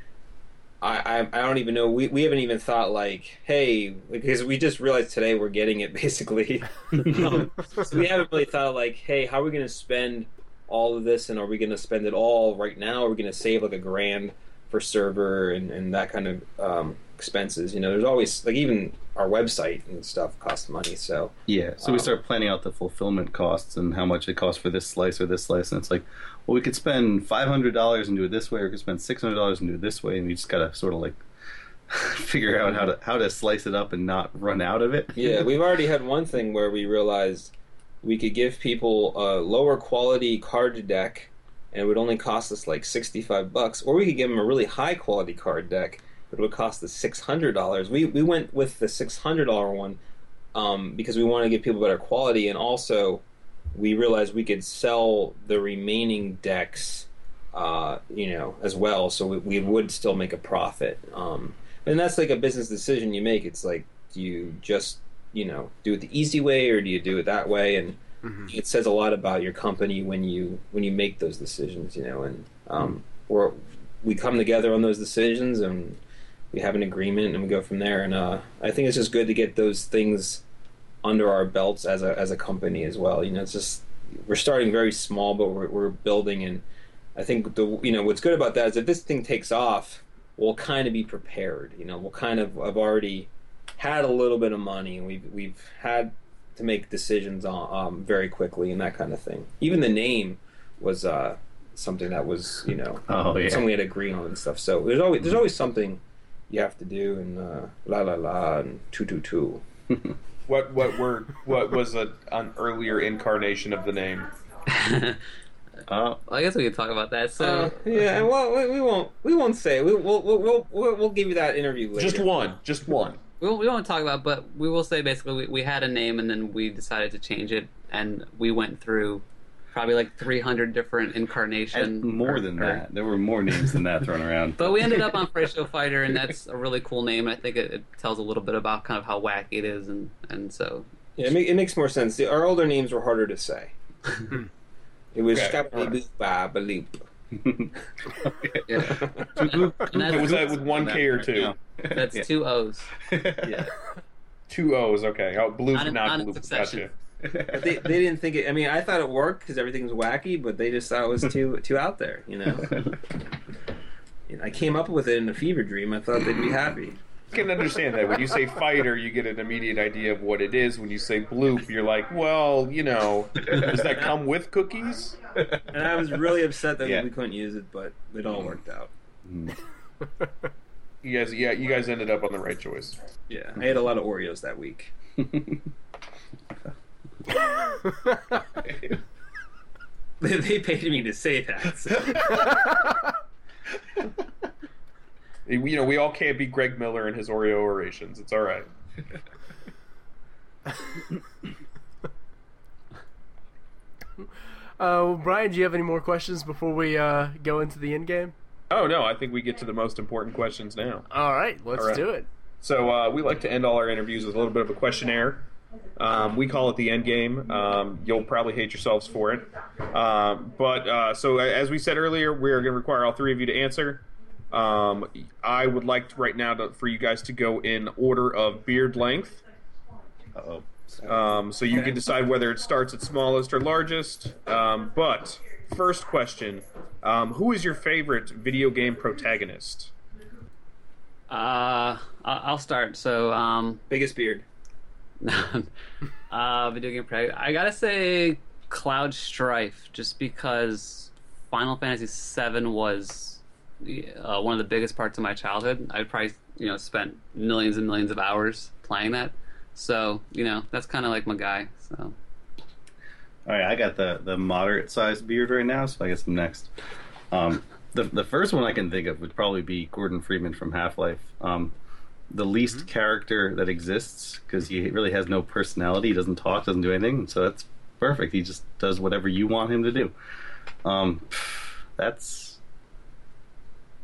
I, I I don't even know. We, we haven't even thought like, hey, because we just realized today we're getting it basically. um, so we haven't really thought like, hey, how are we going to spend all of this, and are we going to spend it all right now? Are we going to save like a grand for server and, and that kind of um, expenses? You know, there's always like even our website and stuff costs money. So Yeah, so we Um, start planning out the fulfillment costs and how much it costs for this slice or this slice, and it's like, well, we could spend five hundred dollars and do it this way, or we could spend six hundred dollars and do it this way, and we just gotta sort of like figure out how to how to slice it up and not run out of it. yeah, we've already had one thing where we realized we could give people a lower quality card deck, and it would only cost us like sixty five bucks, or we could give them a really high quality card deck, but it would cost us six hundred dollars. We we went with the six hundred dollar one um, because we want to give people better quality, and also we realized we could sell the remaining decks, uh, you know, as well, so we, we would still make a profit. Um, and that's like a business decision you make. It's like, do you just, you know, do it the easy way or do you do it that way? And it says a lot about your company when you when you make those decisions, you know. And um, we're we come together on those decisions and we have an agreement and we go from there. And uh, I think it's just good to get those things under our belts as a as a company as well. You know, it's just we're starting very small, but we're, we're building, and I think the you know what's good about that is if this thing takes off, we'll kind of be prepared. You know, we'll kind of have already had a little bit of money, and we've we've had to make decisions on um, very quickly and that kind of thing. Even the name was uh, something that was you know Oh yeah, something we had to agree on and stuff. So there's always there's always something you have to do, and uh, la la la and two two two. What what were what was a, an earlier incarnation of the name? uh, I guess we could talk about that. So Uh, yeah, well, we, we won't. We won't say. We, we'll, we'll, we'll, we'll, we'll give you that interview later. Just one, just one. We won't, we won't talk about, but we will say basically we, we had a name and then we decided to change it, and we went through probably like 300 different incarnations. and more than that, there were more names than that thrown around. But we ended up on Fright Show Fighter, and that's a really cool name. I think it, it tells a little bit about kind of how wacky it is, and and so Yeah, it, make, it makes more sense. The, our older names were harder to say. it was Okay, Scabaloop Babaloop. yeah. And that's, Was that with one K or two? that's Yeah. two O's. Yeah, Two O's. Okay. Oh, blue, Not not, not blue. succession. Gotcha. But they, they didn't think it. I mean, I thought it worked because everything was wacky, but they just thought it was too too out there. You know. I came up with it in a fever dream. I thought they'd be happy. Can understand that. When you say fighter, you get an immediate idea of what it is. When you say bloop, you're like, well, you know, does that come with cookies? And I was really upset that Yeah. we couldn't use it, but it all mm. worked out. You guys, yeah, you guys ended up on the right choice. Yeah, I ate a lot of Oreos that week. They, they paid me to say that. so- You know, we all can't be Greg Miller and his Oreo orations. It's all right. Uh, Brian, do you have any more questions before we uh, go into the end game? Oh no, I think we get to the most important questions now. All right, let's All right. do it. So uh, we like to end all our interviews with a little bit of a questionnaire. Um, we call it the end game. Um, you'll probably hate yourselves for it. Um, but uh, so as we said earlier, we are going to require all three of you to answer. Um, I would like to, right now to, for you guys to go in order of beard length. Uh-oh. Um, so you can decide whether it starts at smallest or largest. Um, but first question: um, Who is your favorite video game protagonist? Uh, I- I'll start. So, um, Biggest beard. uh, video game pro. I gotta say, Cloud Strife, just because Final Fantasy VII was uh, one of the biggest parts of my childhood. I probably you know spent millions and millions of hours playing that. So you know that's kind of like my guy. So All right, I got the the moderate sized beard right now, so I guess I'm next. Um, the the first one I can think of would probably be Gordon Freeman from Half Life. Um, the least Mm-hmm. character that exists because he really has no personality. He doesn't talk, doesn't do anything. So that's perfect. He just does whatever you want him to do. Um, that's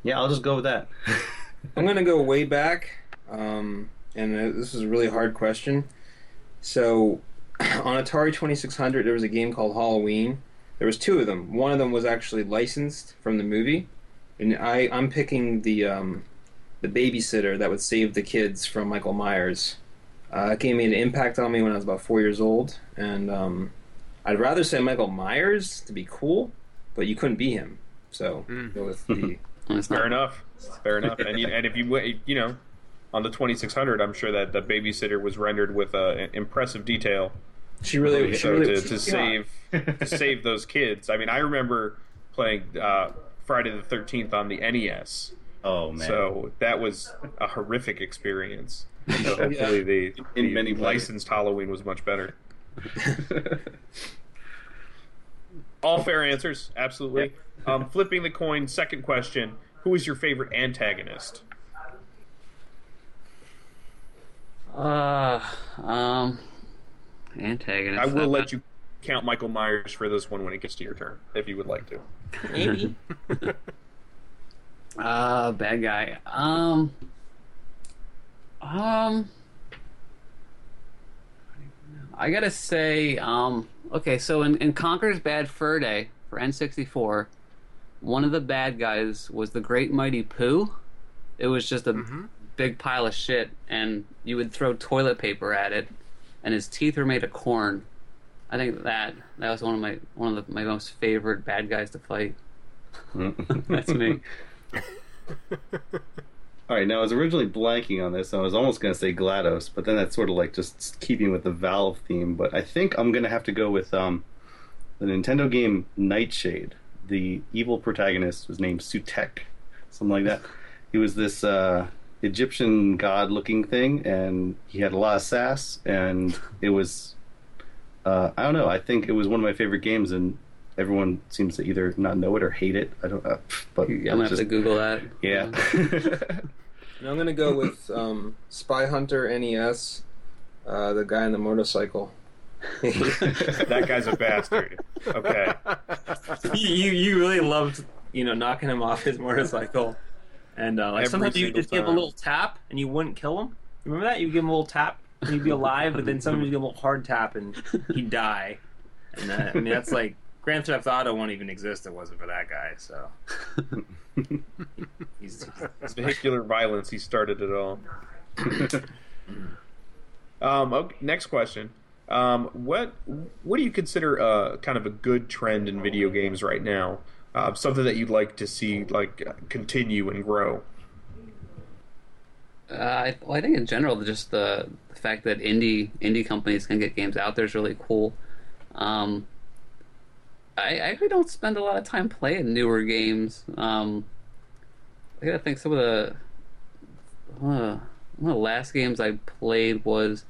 yeah. I'll just go with that. I'm gonna go way back, um, and uh, this is a really hard question. So, on Atari 2600, there was a game called Halloween. There was two of them. One of them was actually licensed from the movie, and I I'm picking the um, the babysitter that would save the kids from Michael Myers. Uh, that game made an impact on me when I was about four years old, and um, I'd rather say Michael Myers to be cool, but you couldn't be him. So go with the And it's Fair not, enough. Fair enough. And you, and if you wa- you know, on the 2600, I'm sure that the babysitter was rendered with uh, impressive detail. she really she so really to, to save to save those kids. I mean, I remember playing uh, Friday the 13th on the NES. oh man. So that was a horrific experience. So hopefully the, In the many ways. licensed Halloween was much better. All fair answers, absolutely. Um, flipping the coin, second question: Who is your favorite antagonist? uh, um, antagonist. I will Uh, let you count Michael Myers for this one when it gets to your turn, if you would like to. maybe Uh, bad guy. Um, um, I gotta say, um, okay, so in, in Conker's Bad Fur Day for N64, one of the bad guys was the Great Mighty Poo. It was just a mm-hmm. big pile of shit, and you would throw toilet paper at it, and his teeth were made of corn. I think that that was one of my one of the, my most favorite bad guys to fight. Mm. That's me. All right, now I was originally blanking on this. and I was almost going to say GLaDOS, but then that's sort of like just keeping with the Valve theme. But I think I'm going to have to go with um, the Nintendo game Nightshade. The evil protagonist was named Sutekh, something like that. He was this uh, Egyptian god-looking thing, and he had a lot of sass, and it was uh, I don't know. I think it was one of my favorite games, and everyone seems to either not know it or hate it. I don't. Uh, but I'm gonna have just- to Google that. yeah. And I'm gonna go with um, Spy Hunter NES, uh, the guy on the motorcycle. That guy's a bastard. Okay. you you really loved you know knocking him off his motorcycle, and uh, like Every sometimes you single just give him a little tap and you wouldn't kill him. Remember that? You give him a little tap and he'd be alive, but then sometimes you give him a little hard tap and he'd die. And uh, I mean that's like Grand Theft Auto won't even exist if it wasn't for that guy. So he's, he's Vehicular violence. He started it all. Um, okay, next question. Um, what what do you consider uh, kind of a good trend in video games right now? Uh, something that you'd like to see like uh, continue and grow. Uh, I, well, I think in general, just the, the fact that indie indie companies can get games out there is really cool. Um, I, actually don't spend a lot of time playing newer games. Um, I gotta think some of the uh, one of the last games I played was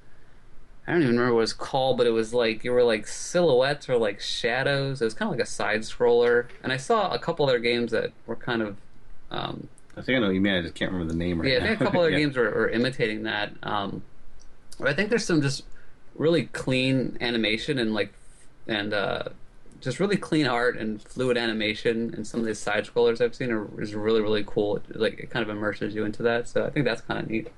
I don't even remember what it was called, but it was like you were like silhouettes or like shadows. It was kind of like a side scroller, and I saw a couple other games that were kind of um, I think I know what you mean. I just can't remember the name right yeah, I now. think a couple other Yeah. games were, are imitating that. Um, but I think there's some just really clean animation and like and uh, just really clean art and fluid animation and some of these side scrollers I've seen are is really really cool. It, like it kind of immerses you into that. So I think that's kind of neat.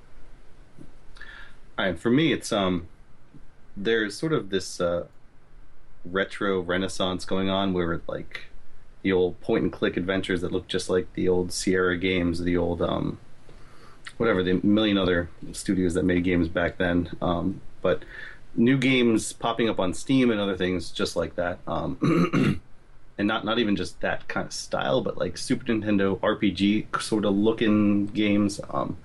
All right, for me, it's um, there's sort of this uh, retro renaissance going on where like the old point and click adventures that look just like the old Sierra games, the old um, whatever the million other studios that made games back then. Um, but new games popping up on Steam and other things just like that. Um, and not not even just that kind of style, but like Super Nintendo RPG sort of looking games. Um,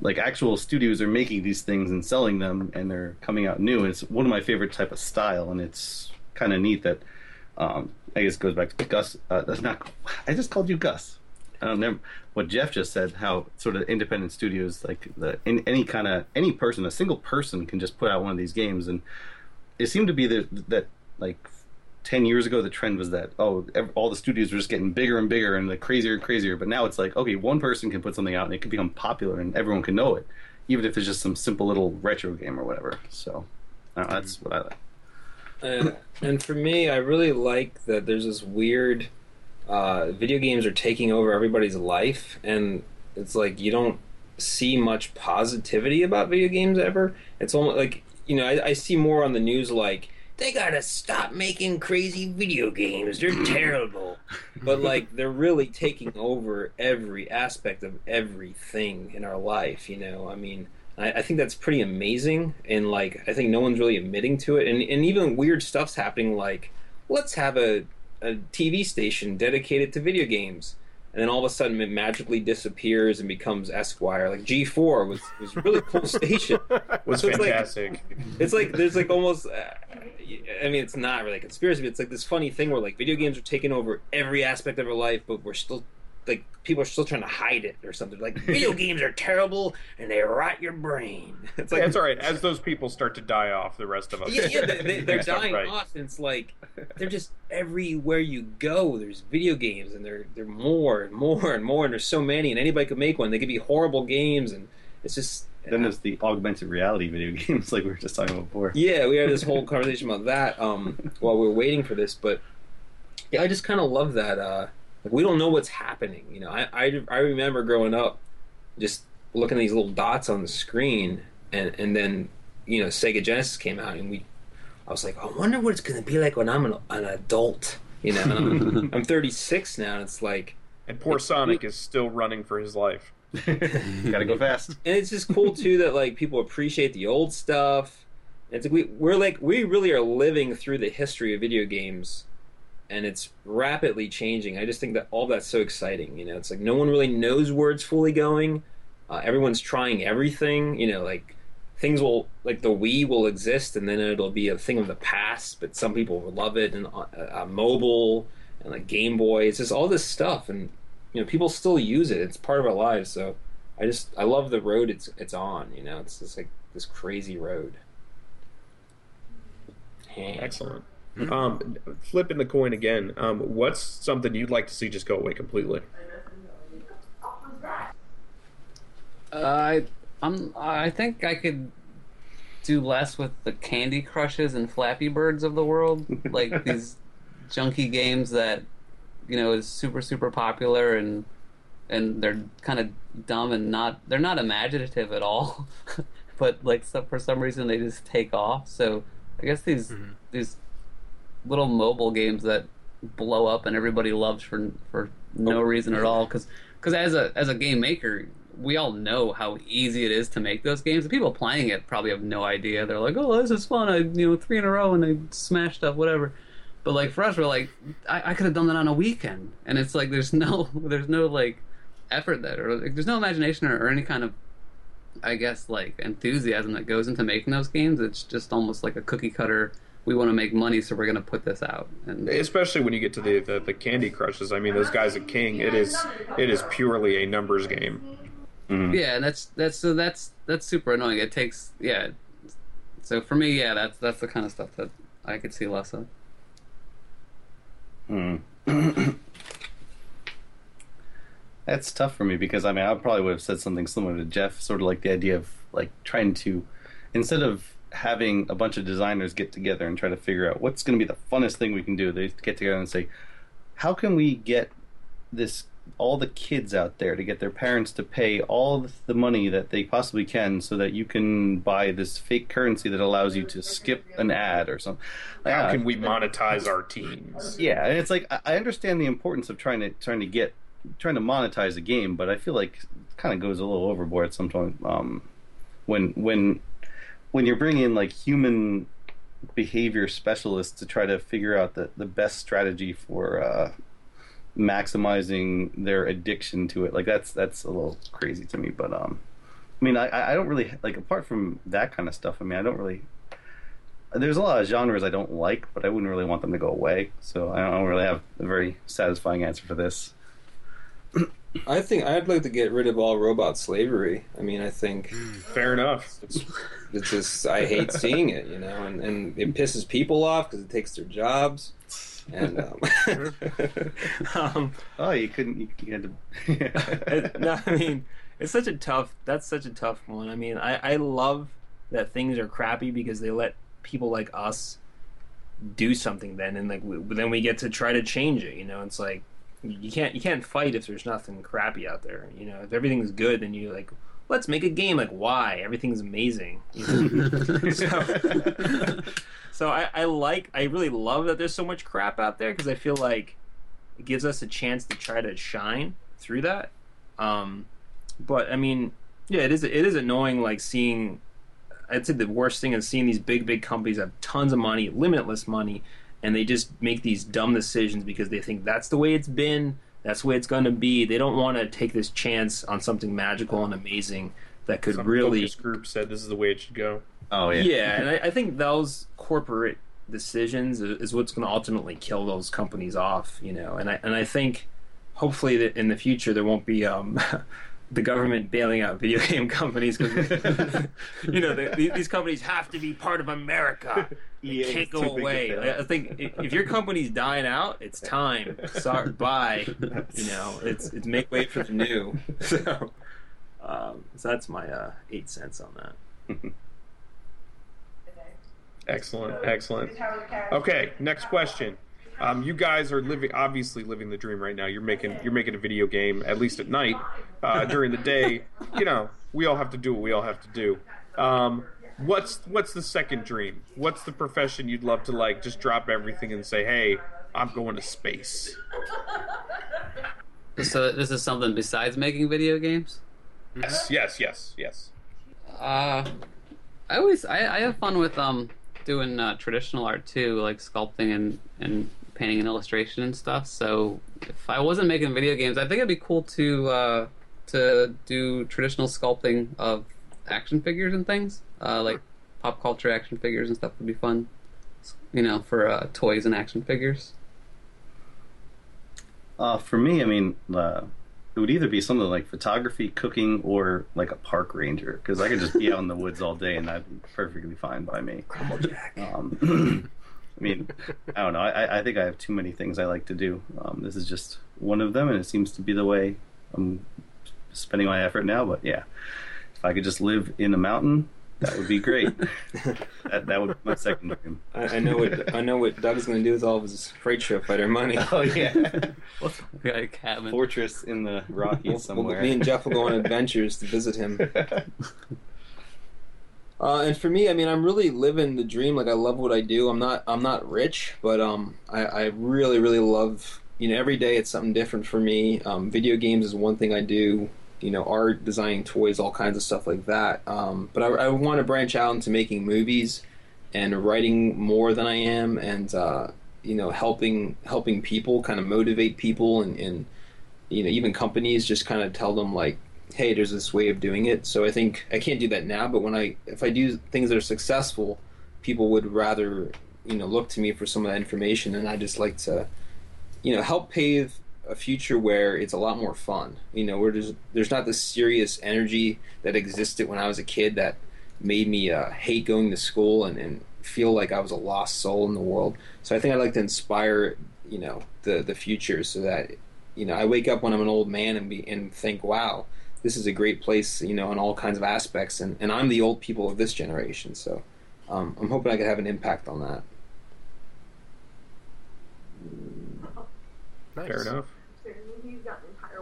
like actual studios are making these things and selling them, and they're coming out new. It's one of my favorite type of style, and it's kind of neat that. Um, I guess goes back to Gus. Uh, that's not. I just called you Gus. I don't remember what Jeff just said. How sort of independent studios, like the in any kind of any person, a single person can just put out one of these games, and it seemed to be that that like ten years ago the trend was that oh all the studios were just getting bigger and bigger and like crazier and crazier. But now it's like okay, one person can put something out and it can become popular and everyone can know it, even if it's just some simple little retro game or whatever. So know, that's what I like. and, and for me, I really like that there's this weird uh, video games are taking over everybody's life, and it's like you don't see much positivity about video games ever. It's almost like you know I, I see more on the news like they gotta stop making crazy video games. They're terrible, but like they're really taking over every aspect of everything in our life. You know, I mean. I, I think that's pretty amazing, and like I think no one's really admitting to it, and and even weird stuff's happening. Like, let's have a a TV station dedicated to video games, and then all of a sudden it magically disappears and becomes Esquire. Like G4 was was a really cool station. was So it's like- fantastic. It's like there's like almost. Uh, I mean, it's not really a conspiracy, but it's like this funny thing where like video games are taking over every aspect of our life, but we're still like people are still trying to hide it or something. Like video games are terrible and they rot your brain. It's like That's all right. As those people start to die off, the rest of us. yeah, yeah, they, they, they're dying right. off. And it's like they're just everywhere you go. There's video games, and they're they're more and more and more, and there's so many, and anybody could make one. They could be horrible games, and it's just. Then there's the augmented reality video games like we were just talking about before. yeah, we had this whole conversation about that um, while we were waiting for this, but yeah, I just kind of love that. Uh, like we don't know what's happening. You know, I, I I remember growing up, just looking at these little dots on the screen, and and then you know Sega Genesis came out, and we, I was like, I wonder what it's going to be like when I'm an, an adult. You know, and I'm, I'm 36 now, and it's like, And poor Sonic is still running for his life. Gotta go fast. and it's just cool too that like people appreciate the old stuff. It's like we we're like we really are living through the history of video games, and it's rapidly changing. I just think that all that's so exciting. You know, it's like no one really knows where it's fully going. Uh, everyone's trying everything. You know, like things will like the Wii will exist, and then it'll be a thing of the past. But some people will love it, and uh, uh, mobile and like Game Boy. It's just all this stuff, and you know, people still use it. It's part of our lives. So I just I love the road it's it's on. You know, it's just like this crazy road. Excellent. Um, flipping the coin again. Um, what's something you'd like to see just go away completely? I I'm I think I could do less with the Candy Crushes and Flappy Birds of the world, like these junky games that you know is super super popular and and they're kind of dumb and not they're not imaginative at all, but like so, for some reason they just take off. So I guess these these little mobile games that blow up and everybody loves for for no oh. reason at all. Because because as a as a game maker we all know how easy it is to make those games. The people playing it probably have no idea. They're like oh this is fun. I you know three in a row and i smashed stuff whatever. But like for us we're like i, I could have done that on a weekend. And it's like there's no there's no like effort there or like, there's no imagination or, or any kind of i guess like enthusiasm that goes into making those games. It's just almost like a cookie cutter we want to make money, so we're going to put this out. And Especially when you get to the, the, the Candy Crushes. I mean, those guys at King, it is it is purely a numbers game. yeah, and that's that's so that's that's super annoying. It takes yeah. So for me, yeah, that's that's the kind of stuff that I could see less of. Hmm. That's tough for me because I mean I probably would have said something similar to Jeff, sort of like the idea of like trying to instead of having a bunch of designers get together and try to figure out what's going to be the funnest thing we can do, they get together and say, how can we get this all the kids out there to get their parents to pay all the money that they possibly can so that you can buy this fake currency that allows you to skip an ad or something. Like, How uh, can we monetize our teens? yeah, and it's like I- understand the importance of trying to trying to get trying to monetize a game, but I feel like it kind of goes a little overboard at some point. Um, when when when you're bringing in like human behavior specialists to try to figure out the the best strategy for uh, maximizing their addiction to it, like that's that's a little crazy to me. But um, I mean, I I don't really like apart from that kind of stuff. I mean, I don't really there's a lot of genres I don't like, but I wouldn't really want them to go away. So I don't really have a very satisfying answer for this. I think I'd like to get rid of all robot slavery. I mean, I think Fair enough. it's, it's just I hate seeing it, you know, and, and it pisses people off because it takes their jobs. And um, um, Oh, you couldn't. You, you had to. it, no, I mean, it's such a tough. That's such a tough one. I mean, I I love that things are crappy because they let people like us do something. Then and like we, then we get to try to change it. You know, it's like you can't you can't fight if there's nothing crappy out there. You know, if everything's good, then you like let's make a game. Like why everything's amazing. So, so I, I like I really love that there's so much crap out there because I feel like it gives us a chance to try to shine through that. Um, but I mean, yeah, it is it is annoying like seeing. I'd say the worst thing is seeing these big big companies have tons of money, limitless money, and they just make these dumb decisions because they think that's the way it's been, that's the way it's going to be. They don't want to take this chance on something magical and amazing that could Some really focus group said this is the way it should go. oh yeah. yeah, and I, I think those corporate decisions is, is what's going to ultimately kill those companies off. You know, and I and I think hopefully that in the future there won't be um, the government bailing out video game companies because you know the, these- these companies have to be part of America. They EA can't go too big to away. I I think if, if your company's dying out, it's time. Sorry, bye. You know, it's it's make way for the new. So, um, so that's my uh, eight cents on that. Excellent, excellent. Okay, next question. Um, you guys are living, obviously living the dream right now. You're making, you're making a video game at least at night. Uh, during the day, you know, we all have to do what we all have to do. Um, what's what's the second dream? What's the profession you'd love to like just drop everything and say, hey, I'm going to space. So this is something besides making video games. Yes, yes, yes, yes. Uh, I always I, I have fun with um doing uh, traditional art too, like sculpting and and painting and illustration and stuff. So if I wasn't making video games, I think it'd be cool to uh, to do traditional sculpting of action figures and things, uh, like pop culture action figures and stuff would be fun. You know, for uh, toys and action figures. Uh, for me, I mean, uh, it would either be something like photography, cooking, or like a park ranger because I could just be out in the woods all day and that'd be perfectly fine by me. Um, I mean, I don't know. I, I think I have too many things I like to do. Um, this is just one of them, and it seems to be the way I'm spending my effort now. But yeah, if I could just live in a mountain, that would be great. that, that would be my second dream. I, I know what I know what Doug's going to do with all of his Fright Show Fighter money. Oh yeah, We got a cabin. fortress in the Rockies We'll- somewhere. me and Jeff will go on adventures to visit him. Uh, and for me, I mean, I'm really living the dream. Like I love what I do. I'm not I'm not rich, but um, I, I really really love. You know, every day it's something different for me. Um, video games is one thing I do. You know, art, designing toys, all kinds of stuff like that. Um, but I, I want to branch out into making movies and writing more than I am, and uh, you know, helping helping people, kind of motivate people, and, and you know, even companies just kind of tell them like, hey, there's this way of doing it. So I think I can't do that now, but when I if I do things that are successful, people would rather you know look to me for some of that information, and I just like to you know help pave a future where it's a lot more fun. You know, where there's there's not this serious energy that existed when I was a kid that made me uh, hate going to school and, and feel like I was a lost soul in the world. So I think I'd like to inspire you know the the future so that you know I wake up when I'm an old man and be and think, wow, this is a great place, you know, in all kinds of aspects, and, and I'm the old people of this generation, so um, I'm hoping I could have an impact on that. Nice. Fair enough.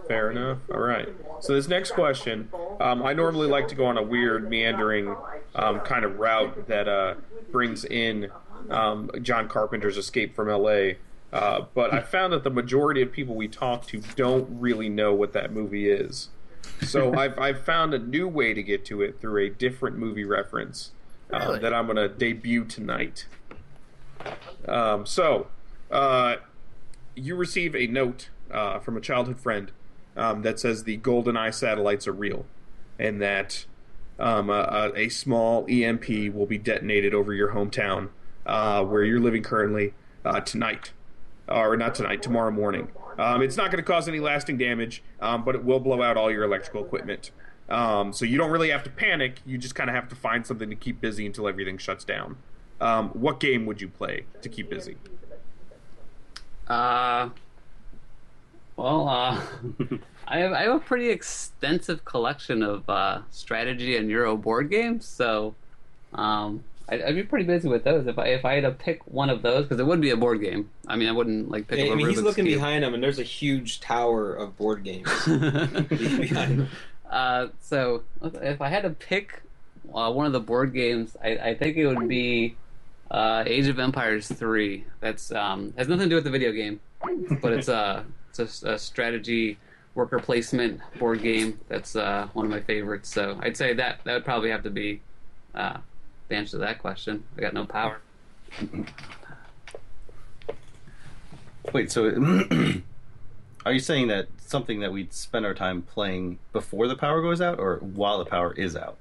Fair enough. All right. So this next question, um, I normally like to go on a weird, meandering um, kind of route that uh, brings in um, John Carpenter's Escape from L.A. Uh, but I found that the majority of people we talk to don't really know what that movie is. So I've, I've found a new way to get to it through a different movie reference uh, Really? that I'm going to debut tonight. Um, so, uh, you receive a note uh, from a childhood friend um, that says the Golden Eye satellites are real, and that um, a, a small EMP will be detonated over your hometown, uh, where you're living currently, uh, tonight, or not tonight, tomorrow morning. Um, it's not going to cause any lasting damage, um, but it will blow out all your electrical equipment. Um, so you don't really have to panic. You just kind of have to find something to keep busy until everything shuts down. Um, what game would you play to keep busy? Uh, well, uh, I have I have a pretty extensive collection of uh, strategy and Euro board games, so um, I'd, I'd be pretty busy with those if I if I had to pick one of those because it would be a board game. I mean, I wouldn't like pick I up a mean, he's Rubik's looking Cube. behind him, and there's a huge tower of board games behind him. Uh, so if I had to pick uh, one of the board games, I, I think it would be uh, Age of Empires three. That's um, has nothing to do with the video game, but it's a it's a, a strategy worker placement board game. That's uh, one of my favorites. So I'd say that that would probably have to be uh, the answer to that question. I got no power. Wait, so are you saying that something that we'd spend our time playing before the power goes out, or while the power is out?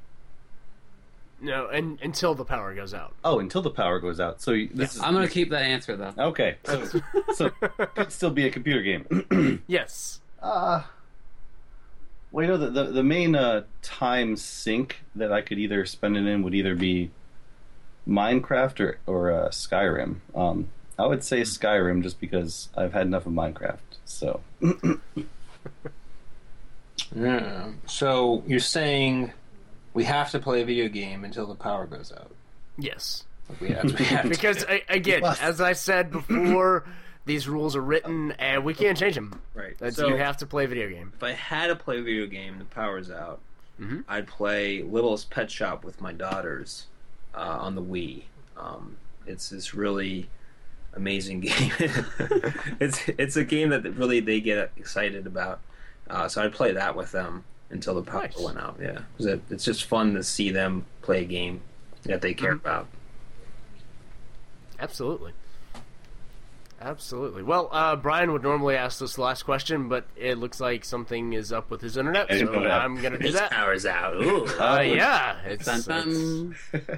No, and until the power goes out. Oh, until the power goes out. So you- this is I'm gonna keep that answer though. okay. So, so could still be a computer game. Yes. Uh, well, you know, the, the, the main uh, time sink that I could either spend it in would either be Minecraft or, or uh, Skyrim. Um, I would say Skyrim just because I've had enough of Minecraft. So, Yeah. So you're saying we have to play a video game until the power goes out? Yes. Like we have, we have to. Because again, as I said before, these rules are written and we can't change them. right. That's, so you have to play a video game. if I had to play a video game, the power's out. Mhm. I'd play Littlest Pet Shop with my daughters uh, on the Wii. Um, it's this really amazing game. it's it's a game that really they get excited about. Uh, so I'd play that with them until the power Nice. went out. Yeah, it, it's just fun to see them play a game that they care about. Absolutely. Absolutely. Well, uh, Brian would normally ask this last question, but it looks like something is up with his internet, I didn't so know that. I'm going to do His that. power's out. Ooh. Uh, yeah, it's, Dun, it's dun.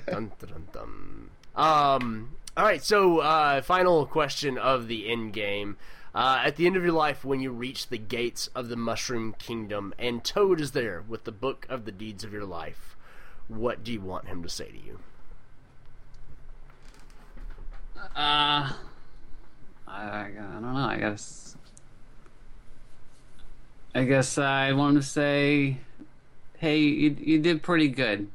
dun, dun, dun. Um. All right. So, uh, final question of the end game. Uh, at the end of your life, when you reach the gates of the Mushroom Kingdom, and Toad is there with the book of the deeds of your life, what do you want him to say to you? Uh, I, I don't know. I guess. I guess I want to say, "Hey, you, you did pretty good.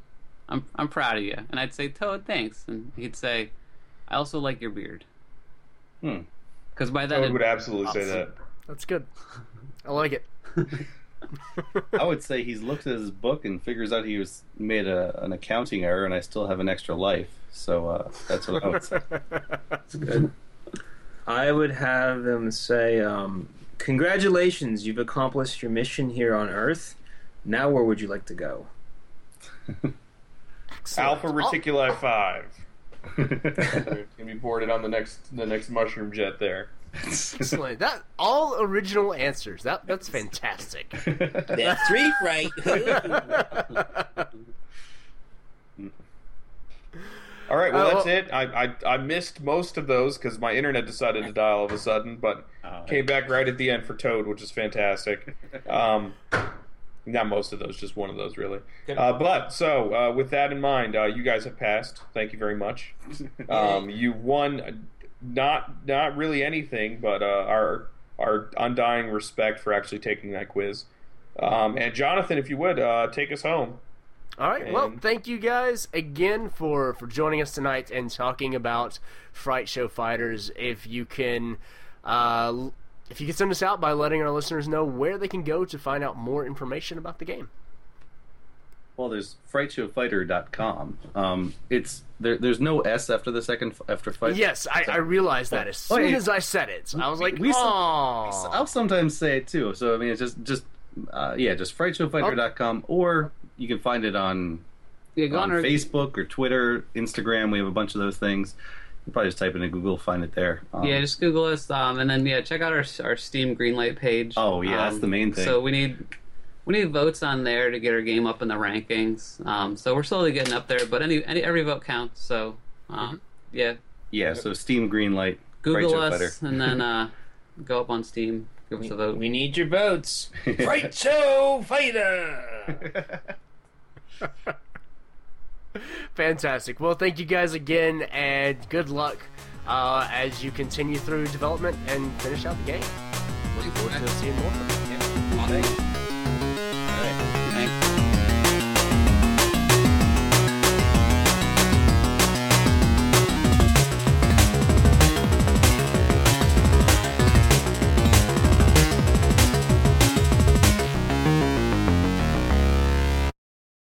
I'm I'm proud of you." And I'd say, "Toad, thanks." And he'd say, "I also like your beard." Hmm. Because by then, Toad would absolutely say that. That's good. I like it. I would say he's looked at his book and figures out he was made a, an accounting error, and I still have an extra life. So uh, that's what I would say. That's good. I would have them say, um, "Congratulations, you've accomplished your mission here on Earth. Now, where would you like to go?" Alpha Oh, Reticuli Five. Gonna be boarded on the next the next mushroom jet there. Excellent. That all original answers. That that's fantastic. That's three right. All right, well Uh, that's it. I, I I missed most of those because my internet decided to die all of a sudden, but Oh, came back right at the end for Toad, which is fantastic. Um, not most of those, just one of those really. Uh, but so uh, with that in mind, uh, you guys have passed. Thank you very much. Um, you won not not really anything, but uh, our our undying respect for actually taking that quiz. Um, and Jonathan, if you would uh, take us home. All right. Well, thank you guys again for for joining us tonight and talking about Fright Show Fighters. If you can, uh, if you could send us out by letting our listeners know where they can go to find out more information about the game. Well, there's frightshowfighter.com. Um, it's there, there's no S after the second after fight. Yes, I, I realized that as Oh, soon yeah. as I said it. I was like, we- oh. I'll sometimes say it too. So I mean, it's just just uh, yeah, just frightshowfighter.com, or you can find it on yeah, on on our, Facebook or Twitter, Instagram. We have a bunch of those things. You probably just type it in Google, find it there. Um, Yeah, just Google us, um, and then yeah, check out our our Steam Greenlight page. Oh, yeah, that's Um, the main thing. So we need we need votes on there to get our game up in the rankings. Um, so we're slowly getting up there, but any, any every vote counts. So um, yeah, yeah. So Steam Greenlight, Google Fright Show us Fighter. and then uh, go up on Steam Give us We, a vote. we need your votes. Fight show fighter. Fantastic. Well, thank you guys again, and good luck uh, as you continue through development and finish out the game. Looking forward to seeing more from you. Yeah. All right.